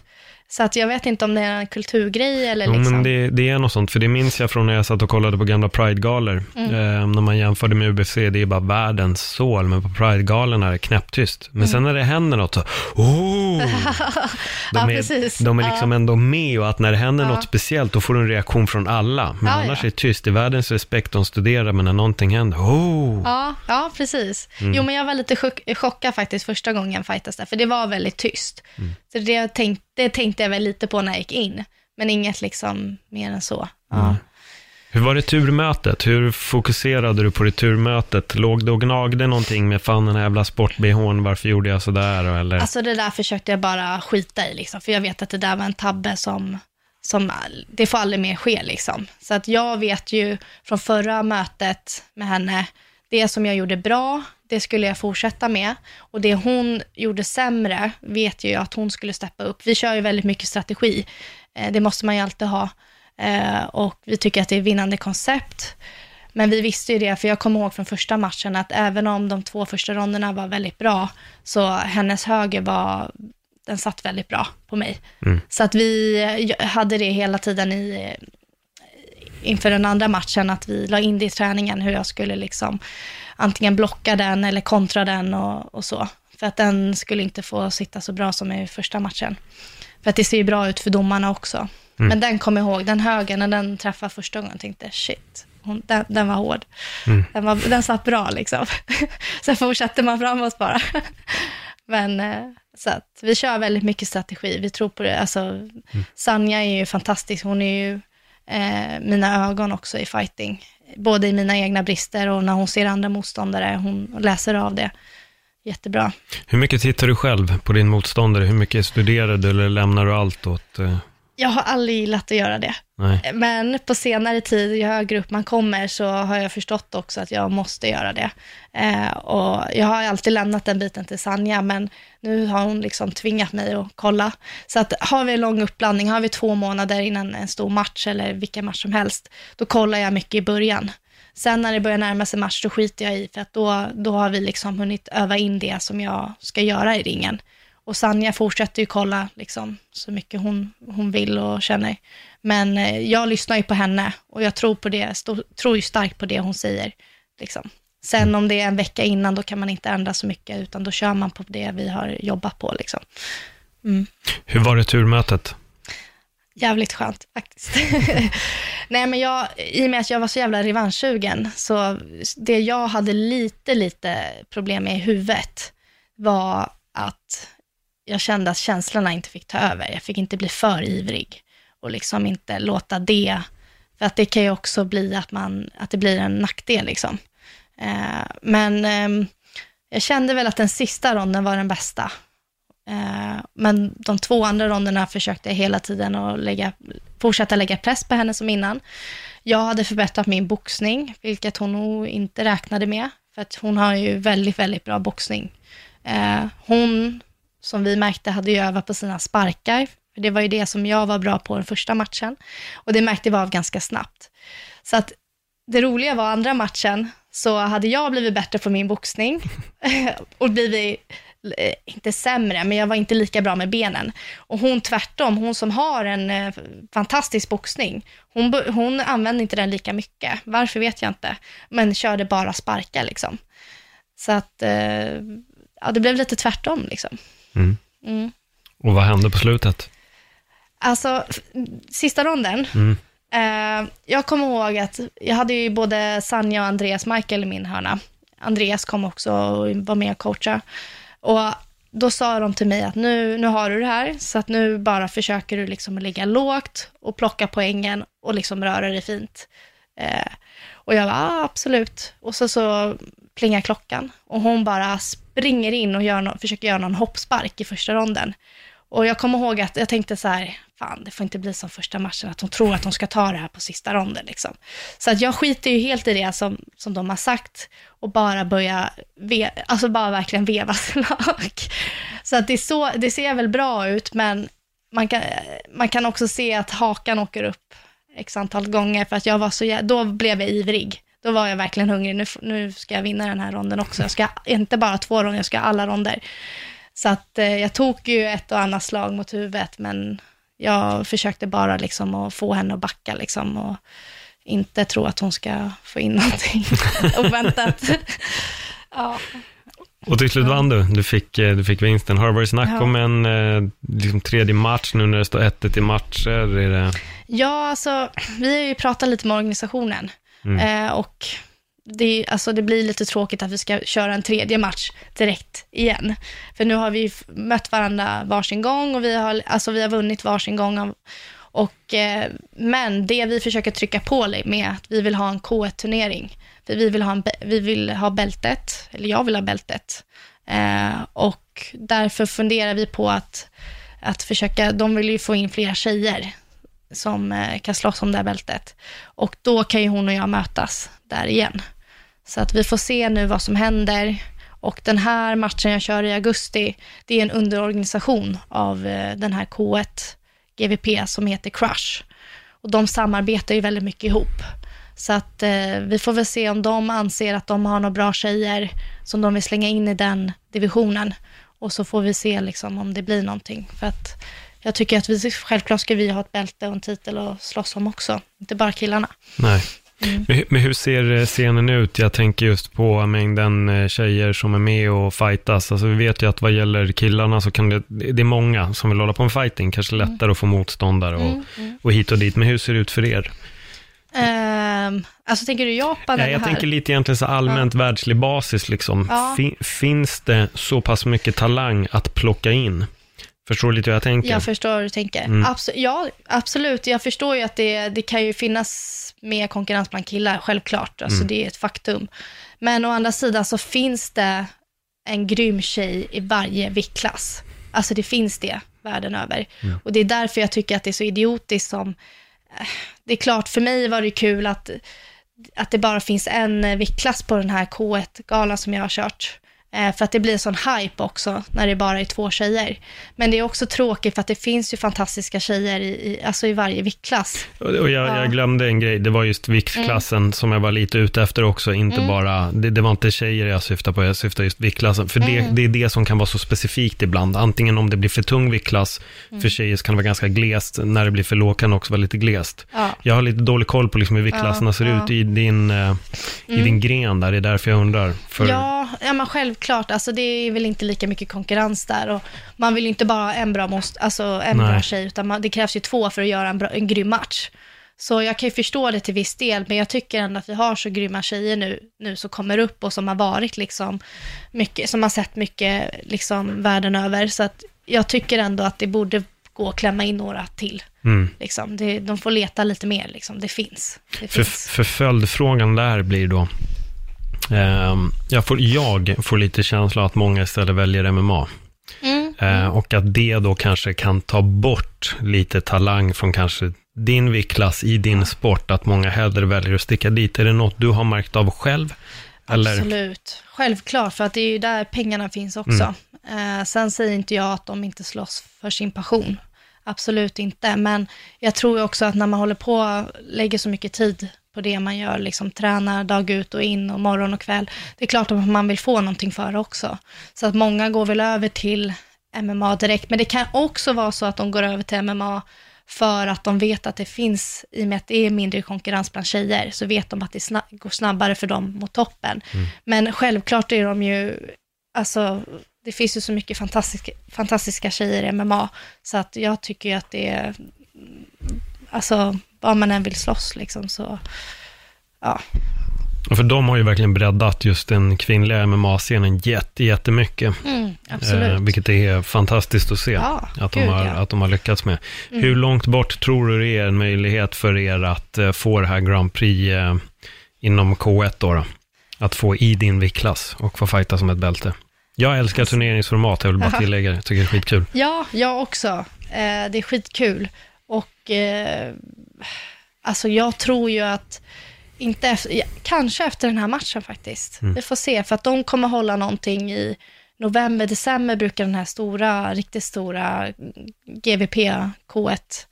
Så att jag vet inte om det är en kulturgrej eller jo, liksom. men det, det, är något sånt, för det minns jag från när jag satt och kollade på gamla Pride-galor. Mm. Eh, när man jämförde med UBC, det är bara världens sål, men på Pride-galorna är det knäpptyst. Men mm. sen när det händer något så, oh! *laughs* De är, ja, de är liksom ja. ändå med och att när det händer ja. något speciellt, då får du en reaktion från alla. Men annars är det tyst, det är världens respekt, de studerar, men när någonting händer, oh! Ja, ja precis. Mm. Jo, men jag var lite chockad faktiskt första gången fightas där, för det var väldigt tyst. Så det tänkte det tänkte jag väl lite på när jag gick in, men inget liksom mer än så. Ja. Mm. Hur var det turmötet? Hur fokuserade du på det turmötet? Låg det och gnagde någonting med fan den här jävla sport varför gjorde jag sådär? Eller? Alltså det där försökte jag bara skita i, liksom, för jag vet att det där var en tabbe som, som det får aldrig mer ske. Liksom. Så att jag vet ju från förra mötet med henne, det som jag gjorde bra, det skulle jag fortsätta med. Och det hon gjorde sämre vet jag ju att hon skulle steppa upp. Vi kör ju väldigt mycket strategi. Eh, det måste man ju alltid ha. Eh, och vi tycker att det är vinnande koncept. Men vi visste ju det, för jag kommer ihåg från första matchen att även om de två första ronderna var väldigt bra, så hennes höger var, den satt väldigt bra på mig. Mm. Så att vi hade det hela tiden i, inför den andra matchen, att vi la in det i träningen, hur jag skulle liksom antingen blocka den eller kontra den och, och så. För att den skulle inte få sitta så bra som i första matchen. För att det ser ju bra ut för domarna också. Mm. Men den kom ihåg, den högen, när den träffade första gången, tänkte shit, hon, den, den, var hård. Mm. Den, var, den satt bra liksom. *laughs* Sen fortsatte man framåt bara. *laughs* Men eh, så att vi kör väldigt mycket strategi, vi tror på det. Alltså, mm. Sanja är ju fantastisk, hon är ju eh, mina ögon också i fighting. Både i mina egna brister och när hon ser andra motståndare, hon läser av det jättebra. Hur mycket tittar du själv på din motståndare? Hur mycket studerar du eller lämnar du allt åt? Eh, jag har aldrig gillat att göra det. Nej. Men på senare tid, ju högre upp man kommer, så har jag förstått också att jag måste göra det. Eh, och jag har alltid lämnat den biten till Sanja, men nu har hon liksom tvingat mig att kolla. Så att har vi en lång uppblandning, har vi två månader innan en stor match eller vilken match som helst, då kollar jag mycket i början. Sen när det börjar närma sig match, då skiter jag i, för att då, då har vi liksom hunnit öva in det som jag ska göra i ringen. Och Sanja fortsätter ju kolla liksom, så mycket hon, hon vill och känner. Men eh, jag lyssnar ju på henne och jag tror på det, stå, tror ju starkt på det hon säger. Liksom. Sen om det är en vecka innan, då kan man inte ändra så mycket, utan då kör man på det vi har jobbat på. Liksom. Mm. Hur var det turmötet? Jävligt skönt faktiskt. *laughs* Nej men jag, i och med att jag var så jävla revanschsugen, så det jag hade lite, lite problem med i huvudet var att jag kände att känslorna inte fick ta över. Jag fick inte bli för ivrig och liksom inte låta det, för att det kan ju också bli att, man, att det blir en nackdel liksom. Eh, men eh, jag kände väl att den sista ronden var den bästa. Eh, men de två andra ronderna försökte jag hela tiden att lägga, fortsätta lägga press på henne som innan. Jag hade förbättrat min boxning, vilket hon nog inte räknade med, för att hon har ju väldigt, väldigt bra boxning. Eh, hon, som vi märkte, hade ju övat på sina sparkar, för det var ju det som jag var bra på den första matchen, och det märkte vi av ganska snabbt. Så att det roliga var andra matchen, så hade jag blivit bättre på min boxning *laughs* och blivit eh, inte sämre, men jag var inte lika bra med benen. Och hon tvärtom, hon som har en eh, fantastisk boxning, hon, hon använde inte den lika mycket. Varför vet jag inte, men körde bara sparkar liksom. Så att, eh, ja det blev lite tvärtom liksom. Mm. Mm. Och vad hände på slutet? Alltså, sista ronden, mm. eh, jag kommer ihåg att jag hade ju både Sanja och Andreas Michael i min hörna. Andreas kom också och var med och coachade. Och då sa de till mig att nu, nu har du det här, så att nu bara försöker du liksom ligga lågt och plocka poängen och liksom röra dig fint. Eh, och jag var ah, absolut. Och så, så plingar klockan och hon bara springer in och gör no försöker göra någon hoppspark i första ronden. Och jag kommer ihåg att jag tänkte så här, fan det får inte bli som första matchen, att hon tror att hon ska ta det här på sista ronden. Liksom. Så att jag skiter ju helt i det som, som de har sagt och bara börja, alltså bara verkligen veva *laughs* slag. Så att det, så, det ser väl bra ut, men man kan, man kan också se att hakan åker upp x antal gånger, för att jag var så, då blev jag ivrig. Då var jag verkligen hungrig, nu, nu ska jag vinna den här ronden också. Jag ska inte bara två ronder, jag ska alla ronder. Så att eh, jag tog ju ett och annat slag mot huvudet, men jag försökte bara liksom att få henne att backa liksom och inte tro att hon ska få in *laughs* någonting oväntat. *laughs* ja. Och till slut vann du, du fick, eh, du fick vinsten. Har det varit snack ja. om en eh, liksom tredje match nu när det står 1 i matcher? Är det... Ja, alltså vi har ju pratat lite med organisationen mm. eh, och det, alltså det blir lite tråkigt att vi ska köra en tredje match direkt igen. För nu har vi mött varandra varsin gång och vi har, alltså vi har vunnit varsin gång. och, eh, men det vi försöker trycka på med att vi vill ha en K1-turnering. För vi vill ha, en, vi vill ha bältet, eller jag vill ha bältet. Eh, och därför funderar vi på att, att försöka, de vill ju få in fler tjejer som eh, kan slåss om det här bältet. Och då kan ju hon och jag mötas där igen. Så att vi får se nu vad som händer. Och den här matchen jag kör i augusti, det är en underorganisation av eh, den här K1 GVP som heter Crush. Och de samarbetar ju väldigt mycket ihop. Så att eh, vi får väl se om de anser att de har några bra tjejer som de vill slänga in i den divisionen. Och så får vi se liksom, om det blir någonting. För att jag tycker att vi, självklart ska vi ha ett bälte och en titel att slåss om också, inte bara killarna. Nej. Mm. Men hur ser eh, scenen ut? Jag tänker just på mängden eh, tjejer som är med och fightas. Alltså vi vet ju att vad gäller killarna så kan det, det är många som vill hålla på en fighting, kanske mm. lättare mm. att få motståndare och, mm. mm. och hit och dit. Men hur ser det ut för er? Um, alltså tänker du Japan ja, eller Jag här? tänker lite egentligen så allmänt ja. världslig basis liksom. Ja. Fin, finns det så pass mycket talang att plocka in? Förstår lite hur jag tänker? Jag förstår hur du tänker. Mm. Abs ja, absolut. Jag förstår ju att det, det kan ju finnas mer konkurrens bland killar, självklart. Alltså mm. det är ett faktum. Men å andra sidan så finns det en grym tjej i varje viktklass. Alltså det finns det världen över. Mm. Och det är därför jag tycker att det är så idiotiskt som... Eh, det är klart, för mig var det kul att, att det bara finns en viktklass på den här K1-galan som jag har kört. Eh, för att det blir sån hype också när det bara är två tjejer. Men det är också tråkigt för att det finns ju fantastiska tjejer i, i alltså i varje viktklass. Och jag, ja. jag, glömde en grej, det var just viktklassen mm. som jag var lite ute efter också, inte mm. bara, det, det, var inte tjejer jag syftade på, jag syftade just viktklassen. För mm. det, det, är det som kan vara så specifikt ibland, antingen om det blir för tung viktklass, mm. för tjejer så kan det vara ganska glest, när det blir för låg kan det också vara lite glest. Ja. Jag har lite dålig koll på liksom hur viktklasserna ja, ser ut i din, uh, i din mm. gren där, det är därför jag undrar. För... Ja, ja men själv självklart, alltså det är väl inte lika mycket konkurrens där och man vill ju inte bara ha en bra, most, alltså en bra tjej, utan man, det krävs ju två för att göra en, bra, en grym match. Så jag kan ju förstå det till viss del, men jag tycker ändå att vi har så grymma tjejer nu, nu som kommer upp och som har varit liksom mycket, som har sett mycket liksom världen över. Så att jag tycker ändå att det borde gå att klämma in några till. Mm. Liksom. Det, de får leta lite mer, liksom. det finns. Det för, finns. för följdfrågan där blir då, jag, får, jag får lite känsla att många istället väljer MMA. Mm. Eh, och att det då kanske kan ta bort lite talang från kanske din viktklass i din sport, att många hellre väljer att sticka dit. Är det något du har märkt av själv? Eller? Absolut, självklart, för att det är ju där pengarna finns också. Mm. Eh, sen säger inte jag att de inte slåss för sin passion. Absolut inte, men jag tror också att när man håller på lägger så mycket tid på det man gör, liksom tränar dag ut och in och morgon och kväll. Det är klart att man vill få någonting för det också. Så att många går väl över till MMA direkt, men det kan också vara så att de går över till MMA för att de vet att det finns, i och med att det är mindre konkurrens bland tjejer, så vet de att det snabb, går snabbare för dem mot toppen. Mm. Men självklart är de ju, alltså, det finns ju så mycket fantastiska, fantastiska tjejer i MMA, så att jag tycker ju att det är, alltså, vad man än vill slåss liksom, så ja. För de har ju verkligen breddat just den kvinnliga MMA-scenen jätte, jättemycket. Mm, absolut. Eh, vilket är fantastiskt att se ja, att, de har, ja. att de har lyckats med. Mm. Hur långt bort tror du det är en möjlighet för er att eh, få det här Grand Prix eh, inom K1 då, då? Att få i din viktklass och få fighta som ett bälte. Jag älskar turneringsformat, jag vill bara *laughs* tillägga det. Jag tycker det är skitkul. Ja, jag också. Eh, det är skitkul. Och eh, alltså jag tror ju att, inte efter, kanske efter den här matchen faktiskt. Mm. Vi får se, för att de kommer hålla någonting i november, december brukar den här stora, riktigt stora GVP K1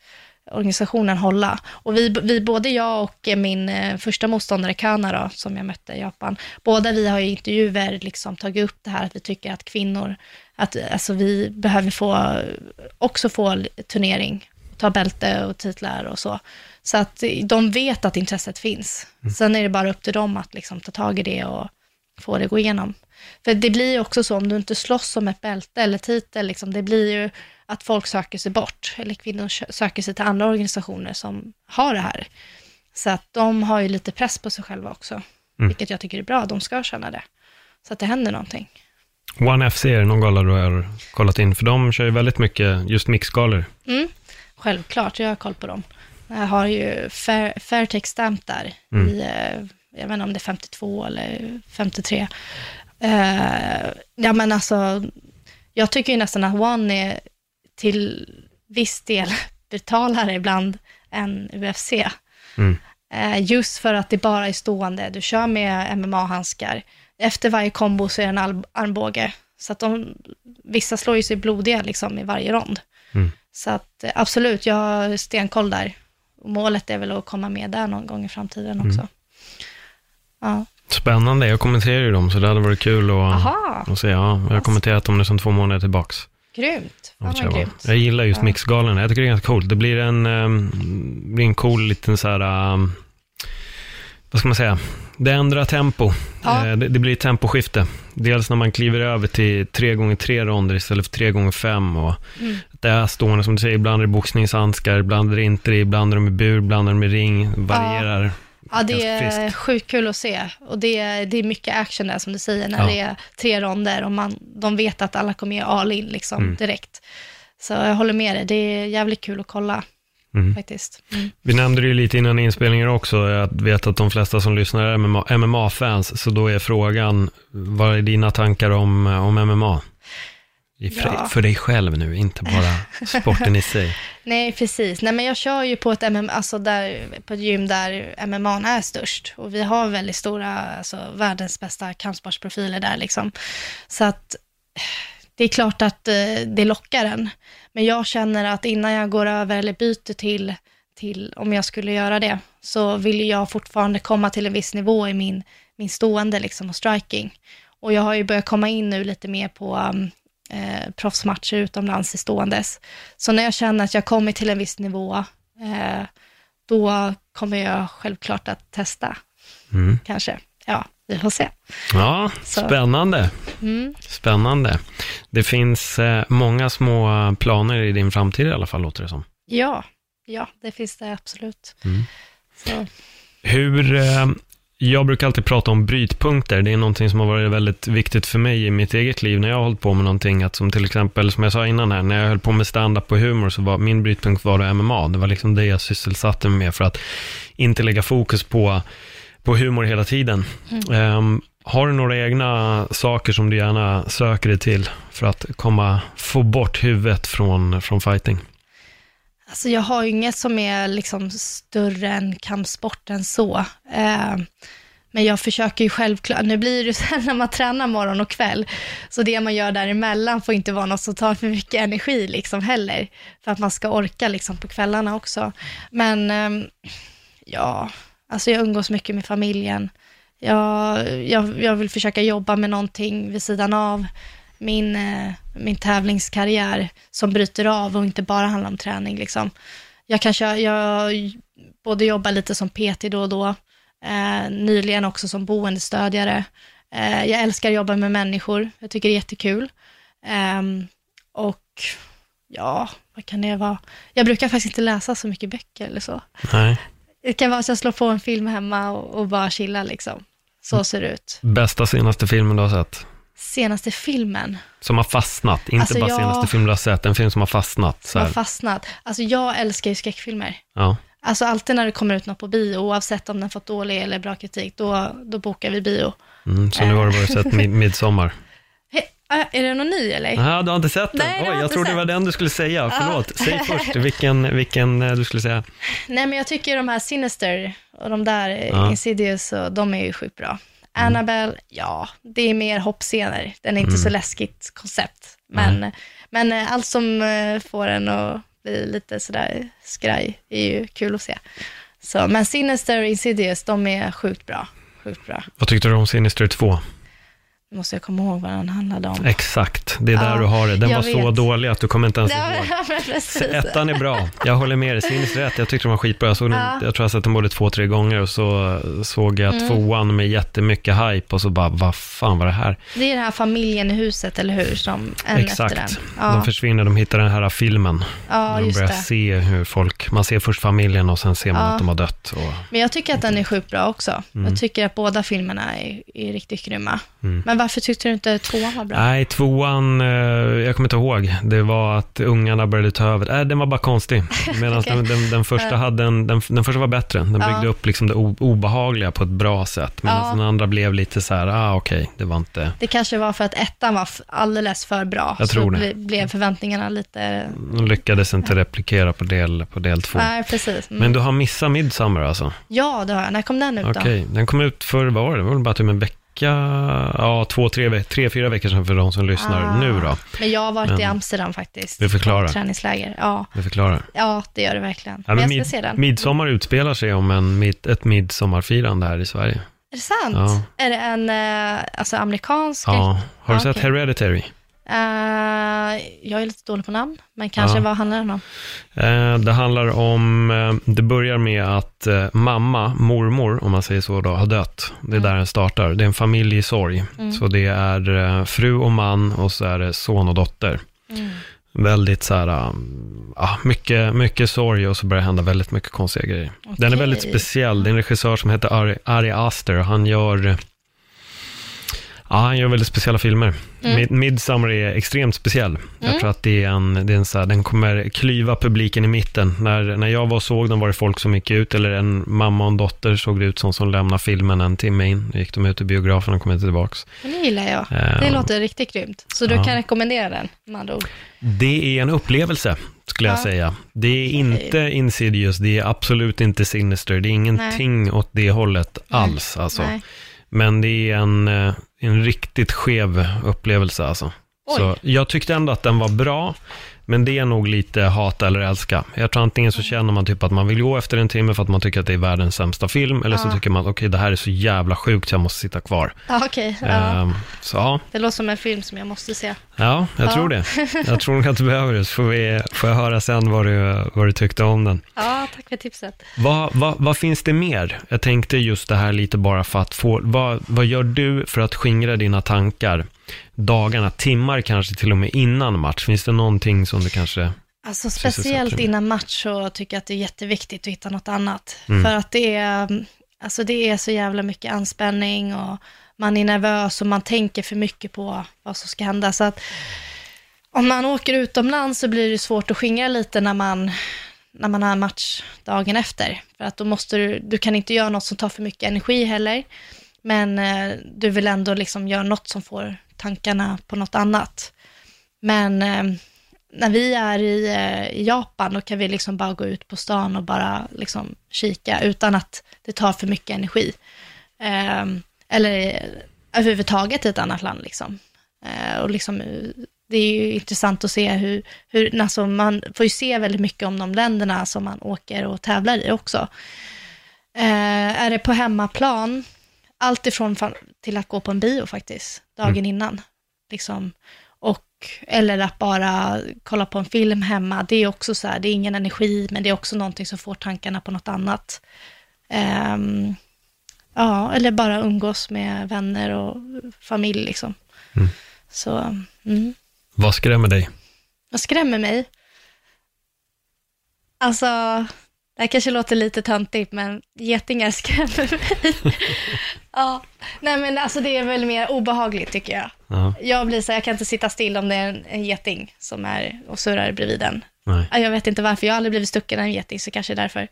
organisationen hålla. Och vi, vi, både jag och min eh, första motståndare Kana då, som jag mötte i Japan, båda vi har i intervjuer liksom tagit upp det här att vi tycker att kvinnor, att alltså vi behöver få, också få turnering ta bälte och titlar och så. Så att de vet att intresset finns. Mm. Sen är det bara upp till dem att liksom ta tag i det och få det gå igenom. För det blir ju också så, om du inte slåss om ett bälte eller titel, liksom, det blir ju att folk söker sig bort, eller kvinnor söker sig till andra organisationer som har det här. Så att de har ju lite press på sig själva också, mm. vilket jag tycker är bra, de ska känna det. Så att det händer någonting. One FC, är någon gala du har kollat in? För de kör ju väldigt mycket just mixgalor. Mm. Självklart, jag har koll på dem. Jag har ju Fair, Fairtex Stamp där, mm. i, eh, jag vet inte om det är 52 eller 53. Uh, ja men alltså, jag tycker ju nästan att One är till viss del *laughs* brutalare ibland än UFC. Mm. Uh, just för att det bara är stående, du kör med MMA-handskar. Efter varje kombo så är det en armbåge. Så att de, vissa slår ju sig blodiga liksom i varje rond. Mm. Så att eh, absolut, jag har stenkoll där. Målet är väl att komma med där någon gång i framtiden också. Mm. Ja. Spännande, jag kommenterar ju dem, så det hade varit kul att, Aha, att se. Ja, jag har kommenterat dem nu sedan två månader tillbaks. grymt. Fan jag, vad grymt. jag gillar just Ja. mixgalan, jag tycker det är ganska coolt. Det blir en, um, blir en cool liten så här, um, vad ska man säga, det ändrar tempo. Ja. Eh, det, det blir ett temposkifte. Dels när man kliver över till tre gånger tre ronder istället för tre gånger fem. Och Mm. Det är stående, som du säger, ibland är det boxningshandskar, ibland är det inte det, ibland är de i bur, ibland är de i ring, varierar. Ja, det Ganska är sjukt kul att se. Och det är, det är mycket action där, som du säger, när Ja. det är tre ronder och man, de vet att alla kommer ge all in liksom, Mm. direkt. Så jag håller med dig, det är jävligt kul att kolla Mm. faktiskt. Mm. Vi nämnde det ju lite innan inspelningen också, jag vet att de flesta som lyssnar är MMA MMA-fans, så då är frågan, vad är dina tankar om, om MMA? För, Ja. för dig själv nu, inte bara sporten i sig. *laughs* Nej, precis. Nej, men jag kör ju på ett, MM, alltså där, på ett gym där MMA är störst. Och vi har väldigt stora, alltså världens bästa kampsportsprofiler där liksom. Så att det är klart att eh, det lockar en. Men jag känner att innan jag går över eller byter till, till om jag skulle göra det, så vill jag fortfarande komma till en viss nivå i min, min stående liksom och striking. Och jag har ju börjat komma in nu lite mer på um, eh, proffsmatcher utomlands i ståendes. Så när jag känner att jag kommer till en viss nivå, eh, då kommer jag självklart att testa, Mm. kanske. Ja, vi får se. Ja, Så. spännande. Mm. Spännande. Det finns eh, många små planer i din framtid i alla fall, låter det som. Ja, ja, det finns det absolut. Mm. Så, Hur, eh, jag brukar alltid prata om brytpunkter. Det är någonting som har varit väldigt viktigt för mig i mitt eget liv när jag har hållit på med någonting. Att som till exempel, som jag sa innan här, när jag höll på med stand-up och humor så var min brytpunkt var MMA. Det var liksom det jag sysselsatte mig med för att inte lägga fokus på, på humor hela tiden. Ehm, har du några egna saker som du gärna söker dig till för att komma, få bort huvudet från, från fighting? alltså jag har inget som är liksom större än kampsporten så. Eh, men jag försöker ju självklart, nu blir det ju *laughs* så här när man tränar morgon och kväll, så det man gör däremellan får inte vara något som tar för mycket energi liksom heller, för att man ska orka liksom på kvällarna också. Men ehm, ja, alltså jag umgås mycket med familjen. Jag, jag, jag vill försöka jobba med någonting vid sidan av min, eh, min tävlingskarriär som bryter av och inte bara handlar om träning. Liksom. Jag kanske jag både jobbar lite som PT då och då, eh, nyligen också som boendestödjare. Eh, jag älskar att jobba med människor, jag tycker det är jättekul. Eh, och ja, vad kan det vara? Jag brukar faktiskt inte läsa så mycket böcker eller så. Nej. Det kan vara så att jag slår på en film hemma och, och bara chilla liksom. Så ser det ut. Bästa senaste filmen du har sett? Senaste filmen Som har fastnat, inte Alltså, bara jag- senaste film du har sett, en film som har fastnat. Så som har fastnat. Alltså jag älskar ju skräckfilmer. Ja. Alltså alltid när det kommer ut något på bio, oavsett om den fått dålig eller bra kritik, då, då bokar vi bio. Mm, så nu har du bara sett Mid- Midsommar. *laughs* Äh, är det någon ny eller? Nej, du har inte sett den? Nej, Oj, jag trodde det var den du skulle säga. Ja. Förlåt, säg *laughs* först vilken, vilken eh, du skulle säga. Nej men jag tycker de här Sinister och de där Ja. Insidious, och de är ju sjukt bra. Annabelle, ja, det är mer hoppscener. Den är inte Mm. så läskigt koncept. Men, men eh, allt som får en att bli lite sådär skraj är ju kul att se. Så, men Sinister och Insidious, de är sjukt bra. Sjukt bra. Vad tyckte du om Sinister 2? Måste jag komma ihåg vad den handlade om. Exakt, det är där Ja, du har det. Den var så vet. dålig att du kommer inte ens Ja, ihåg. *laughs* Ettan är bra, jag håller med dig. Sinister 1, jag tyckte den var skitbra. Jag, såg den, Ja. Mm. jag tror jag sett den både två, tre gånger och så såg jag tvåan med jättemycket hype och så bara, vad fan var det här? Det är den här familjen i huset, eller hur? Som Exakt. den. De Ja, försvinner, de hittar den här filmen. ja de just börjar det. se hur folk, man ser först familjen och sen ser man Ja. att de har dött. Och, Men jag tycker att den är sjukt bra också. Mm. Jag tycker att båda filmerna är, är riktigt grymma. Men varför tyckte du inte tvåan var bra? Nej, tvåan, eh, jag kommer inte ihåg. Det var att ungarna började ta över. Nej, den var bara konstig. *laughs* Medan Okej. den, den, den första hade en, den, den första var bättre. Den Ja. byggde upp liksom det obehagliga på ett bra sätt. Medan Ja. den andra blev lite så här, ah okej, det var inte... Det kanske var för att ettan var alldeles för bra. Jag tror det. ble- blev förväntningarna lite... De lyckades inte replikera på del, på del två. Nej, precis. Mm. Men du har missat Midsommar alltså? Ja, det har jag. När kom den ut då? Okej, den kom ut för, vad var det? Det var väl bara typ en vecka vecka, ja två, tre, tre, fyra veckor sedan för de som lyssnar Ah. nu då. Men jag har varit Men- i Amsterdam faktiskt. Det förklarar. Träningsläger. Ja. Det förklarar. ja, det gör det verkligen. Ja, men jag men ska se den. midsommar utspelar sig om en, mid, ett midsommarfirande här i Sverige. Är det sant? Ja. Är det en eh, alltså amerikansk? Ja. Har du Ja, sett okej. Hereditary? Eh, jag är lite dålig på namn, men kanske Ja. vad handlar den om? Eh, det handlar om, eh, det börjar med att mamma, mormor, om man säger så då, har dött. Det är Mm. där den startar. Det är en familj i sorg. Mm. Så det är fru och man och så är det son och dotter. Mm. Väldigt så här, um, mycket, mycket sorg och så börjar det hända väldigt mycket konstiga grejer. Den är väldigt speciell. Det är en regissör som heter Ari, Ari Aster och han gör, ja, han gör väldigt speciella filmer. Mm. Mid- Midsommar är extremt speciell. Jag Mm. tror att det är en, det är en så här, den kommer klyva publiken i mitten. När, när jag var och såg den var det folk som gick ut, eller en mamma och en dotter såg det ut som som lämnade filmen en timme in. Då gick de ut i biografen och kom inte tillbaks. Men det gillar jag. Eh, Det låter riktigt grymt. Så du ja. kan rekommendera den, med andra ord. Det är en upplevelse, skulle jag Ja. säga. Det är inte insidious, det är absolut inte sinister, det är ingenting åt det hållet Nej. alls. Alltså. Nej. Men det är en, eh, en riktigt skev upplevelse. Alltså. Oj. Så jag tyckte ändå att den var bra, men det är nog lite hata eller älska. Jag tror antingen så känner man typ att man vill gå efter en timme för att man tycker att det är världens sämsta film, eller så tycker man att okej, det här är så jävla sjukt så jag måste sitta kvar. Ja, okej. Ja. Ehm, så ja, Det låter som en film som jag måste se. Ja, jag Ja. tror det. *laughs* Jag tror nog att du behöver det, så får, vi, får jag höra sen vad du, vad du tyckte om den. Ja, tack för tipset. Vad, vad, vad finns det mer? Jag tänkte just det här lite bara för att få, vad, vad gör du för att skingra dina tankar dagarna, timmar kanske till och med innan match? Finns det någonting som du kanske... Alltså speciellt innan match så tycker jag att det är jätteviktigt att hitta något annat. Mm. För att det är, alltså det är så jävla mycket anspänning och man är nervös och man tänker för mycket på vad som ska hända. Så att om man åker utomlands så blir det svårt att skingra lite när man, när man har match dagen efter. För att då måste du, du kan inte göra något som tar för mycket energi heller. Men eh, du vill ändå liksom göra något som får tankarna på något annat. Men eh, när vi är i, eh, Japan, då kan vi liksom bara gå ut på stan och bara liksom kika utan att det tar för mycket energi. Ehm, eh, eller överhuvudtaget i ett annat land liksom. Eh, och liksom, eh, det är ju intressant att se hur, hur alltså man får ju se väldigt mycket om de länderna som man åker och tävlar i också. Eh, är det på hemmaplan, allt ifrån till att gå på en bio faktiskt, dagen Mm. innan. Liksom. Och, eller att bara kolla på en film hemma, det är också så här, det är ingen energi, men det är också någonting som får tankarna på något annat. Ehm, ja, eller bara umgås med vänner och familj liksom. Mm. Så, mm. Vad skrämmer dig? Vad skrämmer mig? Alltså, det här kanske låter lite töntigt, men getingar skrämmer mig. *laughs* ja, nej men alltså det är väl mer obehagligt tycker jag. Ja, Jag blir så här, jag kan inte sitta still om det är en, en geting som är och surrar bredvid den. nej. Ja, Jag vet inte varför, jag har aldrig blivit stucken av en geting, så kanske därför.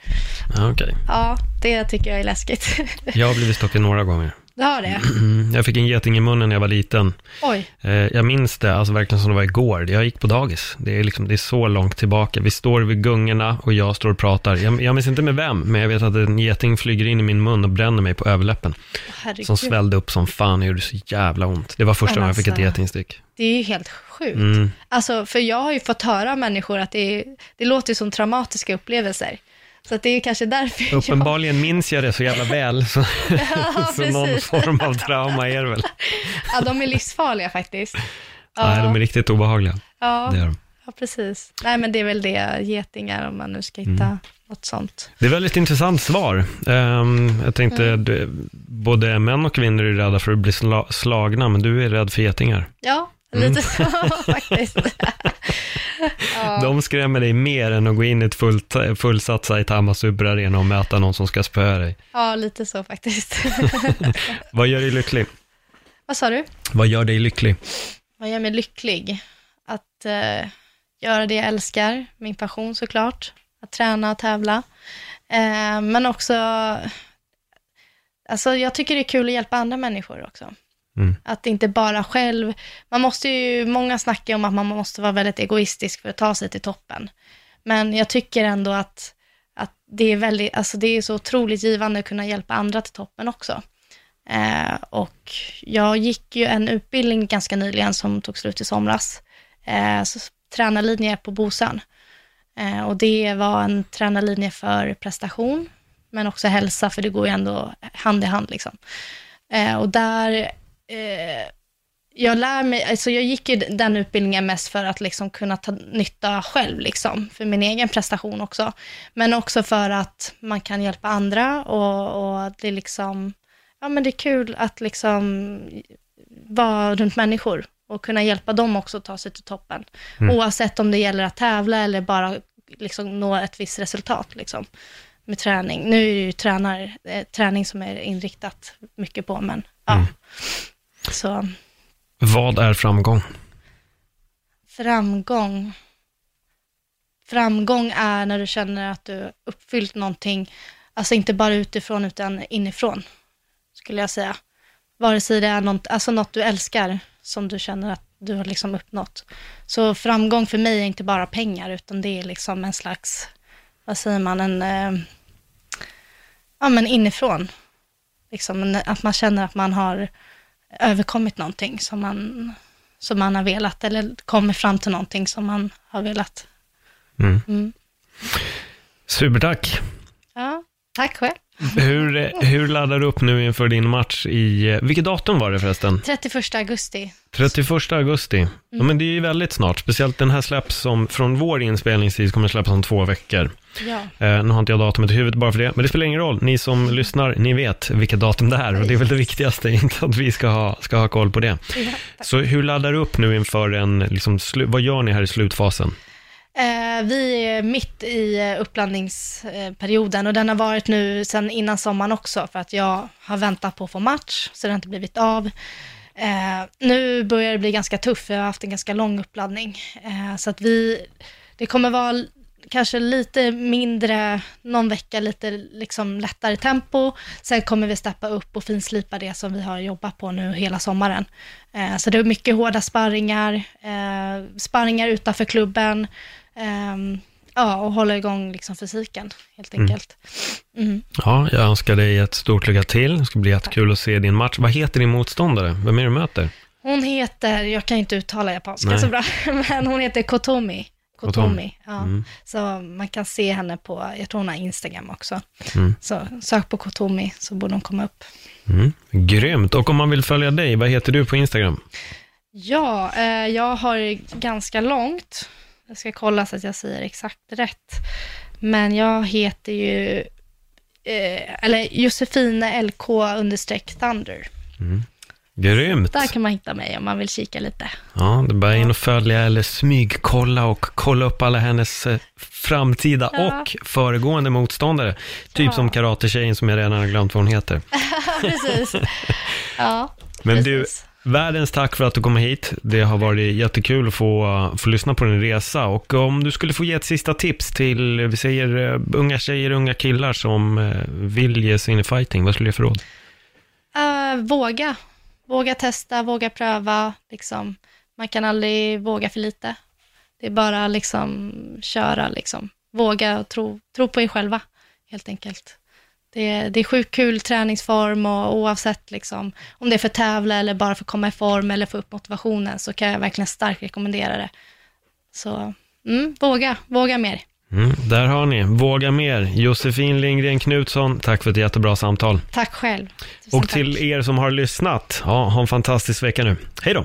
Ja, okej. Ja, det tycker jag är läskigt. Jag har blivit stucken några gånger. Du har det? Mm, *clears throat* Jag fick en geting i munnen när jag var liten. Oj. Eh, Jag minns det, alltså verkligen som det var igår. Jag gick på dagis. Det är, liksom, det är så långt tillbaka. Vi står vid gungorna och jag står och pratar. Jag, jag minns inte med vem, men jag vet att en geting flyger in i min mun och bränner mig på överläppen. Herregud. Som svällde upp som fan och gjorde så jävla ont. Det var första gången jag fick ett alltså. getingstick. Det är ju helt sjukt. Mm. Alltså, för jag har ju fått höra av människor att det, är, det låter som traumatiska upplevelser. Så att det är ju kanske därför jag... Uppenbarligen minns jag det så jävla väl, så, *laughs* *laughs* Ja, så någon form av trauma är det väl. *laughs* Ja, de är livsfarliga faktiskt. Ja, Nej, de är riktigt obehagliga. ja, Det är de. ja, precis. Nej, men det är väl det, getingar, om man nu ska hitta Mm. något sånt. Det är väldigt intressant svar. Ehm, jag tänkte, Mm. du, både män och kvinnor är rädda för att bli sla, slagna, men du är rädd för getingar. Ja, Mm. lite så *laughs* faktiskt. *laughs* ja. De skrämmer dig mer än att gå in i ett fullt, fullsatt Saitama Super-arena och möta någon som ska spöa dig. ja, lite så faktiskt. *laughs* Vad gör dig lycklig? Vad sa du? Vad gör dig lycklig? Vad gör mig lycklig? Att eh, göra det jag älskar, min passion såklart. Att träna och tävla. Eh, men också, alltså jag tycker det är kul att hjälpa andra människor också. Mm. Att inte bara själv, man måste ju, många snackar om att man måste vara väldigt egoistisk för att ta sig till toppen. Men jag tycker ändå att, att det är väldigt, alltså det är så otroligt givande att kunna hjälpa andra till toppen också. Eh, och jag gick ju en utbildning ganska nyligen som tog slut i somras. Eh, så, tränarlinje på Bosön. Eh, och det var en tränarlinje för prestation, men också hälsa, för det går ju ändå hand i hand. Liksom. Eh, och där, eh, jag lär mig, alltså jag gick ju den utbildningen mest för att liksom kunna ta nytta själv, liksom, för min egen prestation också. Men också för att man kan hjälpa andra och, och det är liksom, ja men det är kul att liksom vara runt människor och kunna hjälpa dem också att ta sig till toppen. Mm. Oavsett om det gäller att tävla eller bara liksom nå ett visst resultat liksom, med träning. Nu är det ju tränar, eh, träning som är inriktat mycket på, men ja. Mm. Så. Vad är framgång? Framgång. Framgång är när du känner att du uppfyllt någonting, alltså inte bara utifrån utan inifrån, skulle jag säga. Vare sig det är något, alltså något du älskar, som du känner att du har liksom uppnått. Så framgång för mig är inte bara pengar, utan det är liksom en slags, vad säger man, en, eh, ja men inifrån. Liksom, att man känner att man har överkommit någonting som man, som man har velat, eller kommit fram till någonting som man har velat. Mm. Mm. Supertack! Ja, tack själv. Hur, hur laddar du upp nu inför din match i, vilket datum var det förresten? 31 augusti. 31 augusti. Mm. Ja, men det är ju väldigt snart, speciellt den här släpps som från vår inspelningstid kommer släppas om två veckor. Ja. Eh, nu har inte jag datumet i huvudet bara för det, men det spelar ingen roll. Ni som lyssnar, ni vet vilket datum det är och det är väl det viktigaste, *laughs* inte att vi ska ha, ska ha koll på det. Ja, Så hur laddar du upp nu inför en, liksom, vad gör ni här i slutfasen? Eh, vi är mitt i eh, upplandningsperioden uppladdningsperioden och den har varit nu sedan innan sommaren också för att jag har väntat på att få match så det har inte blivit av. Eh, nu börjar det bli ganska tufft, jag har haft en ganska lång uppladdning. Eh, så att vi, det kommer vara kanske lite mindre, någon vecka lite liksom lättare tempo. Sen kommer vi steppa upp och finslipa det som vi har jobbat på nu hela sommaren. Eh, så det är mycket hårda sparringar, eh, sparringar utanför klubben, Um, ja, och hålla igång liksom fysiken helt mm. enkelt. Mm. Ja, jag önskar dig ett stort lycka till. Det ska bli jättekul att se din match. Vad heter din motståndare? Vem är du möter? Hon heter, jag kan inte uttala japanska Nej. så bra, *laughs* men hon heter Kotomi. Kotomi, ja. Mm. Så man kan se henne på, jag tror hon har Instagram också. Mm. Så sök på Kotomi så borde hon komma upp. Mm. Grymt, och om man vill följa dig, vad heter du på Instagram? Ja, eh, jag har ganska långt, jag ska kolla så att jag säger exakt rätt. Men jag heter ju, eh, eller Josefine LK understreck Thunder. Mm. Grymt. Där kan man hitta mig om man vill kika lite. Ja, det är bara in och följa eller smygkolla och kolla upp alla hennes eh, framtida ja. och föregående motståndare. Typ ja. som karatetjejen som jag redan har glömt vad hon heter. *laughs* precis. *laughs* Ja, Men precis. Världens tack för att du kom hit. Det har varit jättekul att få, få lyssna på din resa. Och om du skulle få ge ett sista tips till, vi säger eh, unga tjejer, unga killar som eh, vill ge sig in i fighting, vad skulle du ge för råd? Uh, våga. Våga testa, våga pröva. Liksom. Man kan aldrig våga för lite. Det är bara liksom köra, liksom. våga och tro, tro på er själva, helt enkelt. Det, det är sjukt kul träningsform och oavsett liksom, om det är för att tävla eller bara för att komma i form eller få upp motivationen så kan jag verkligen starkt rekommendera det. Så mm, våga, våga mer. Mm, där har ni, våga mer. Josefin Lindgren Knutsson, tack för ett jättebra samtal. Tack själv. Tusen och till tack. er som har lyssnat, ja, ha en fantastisk vecka nu. Hej då!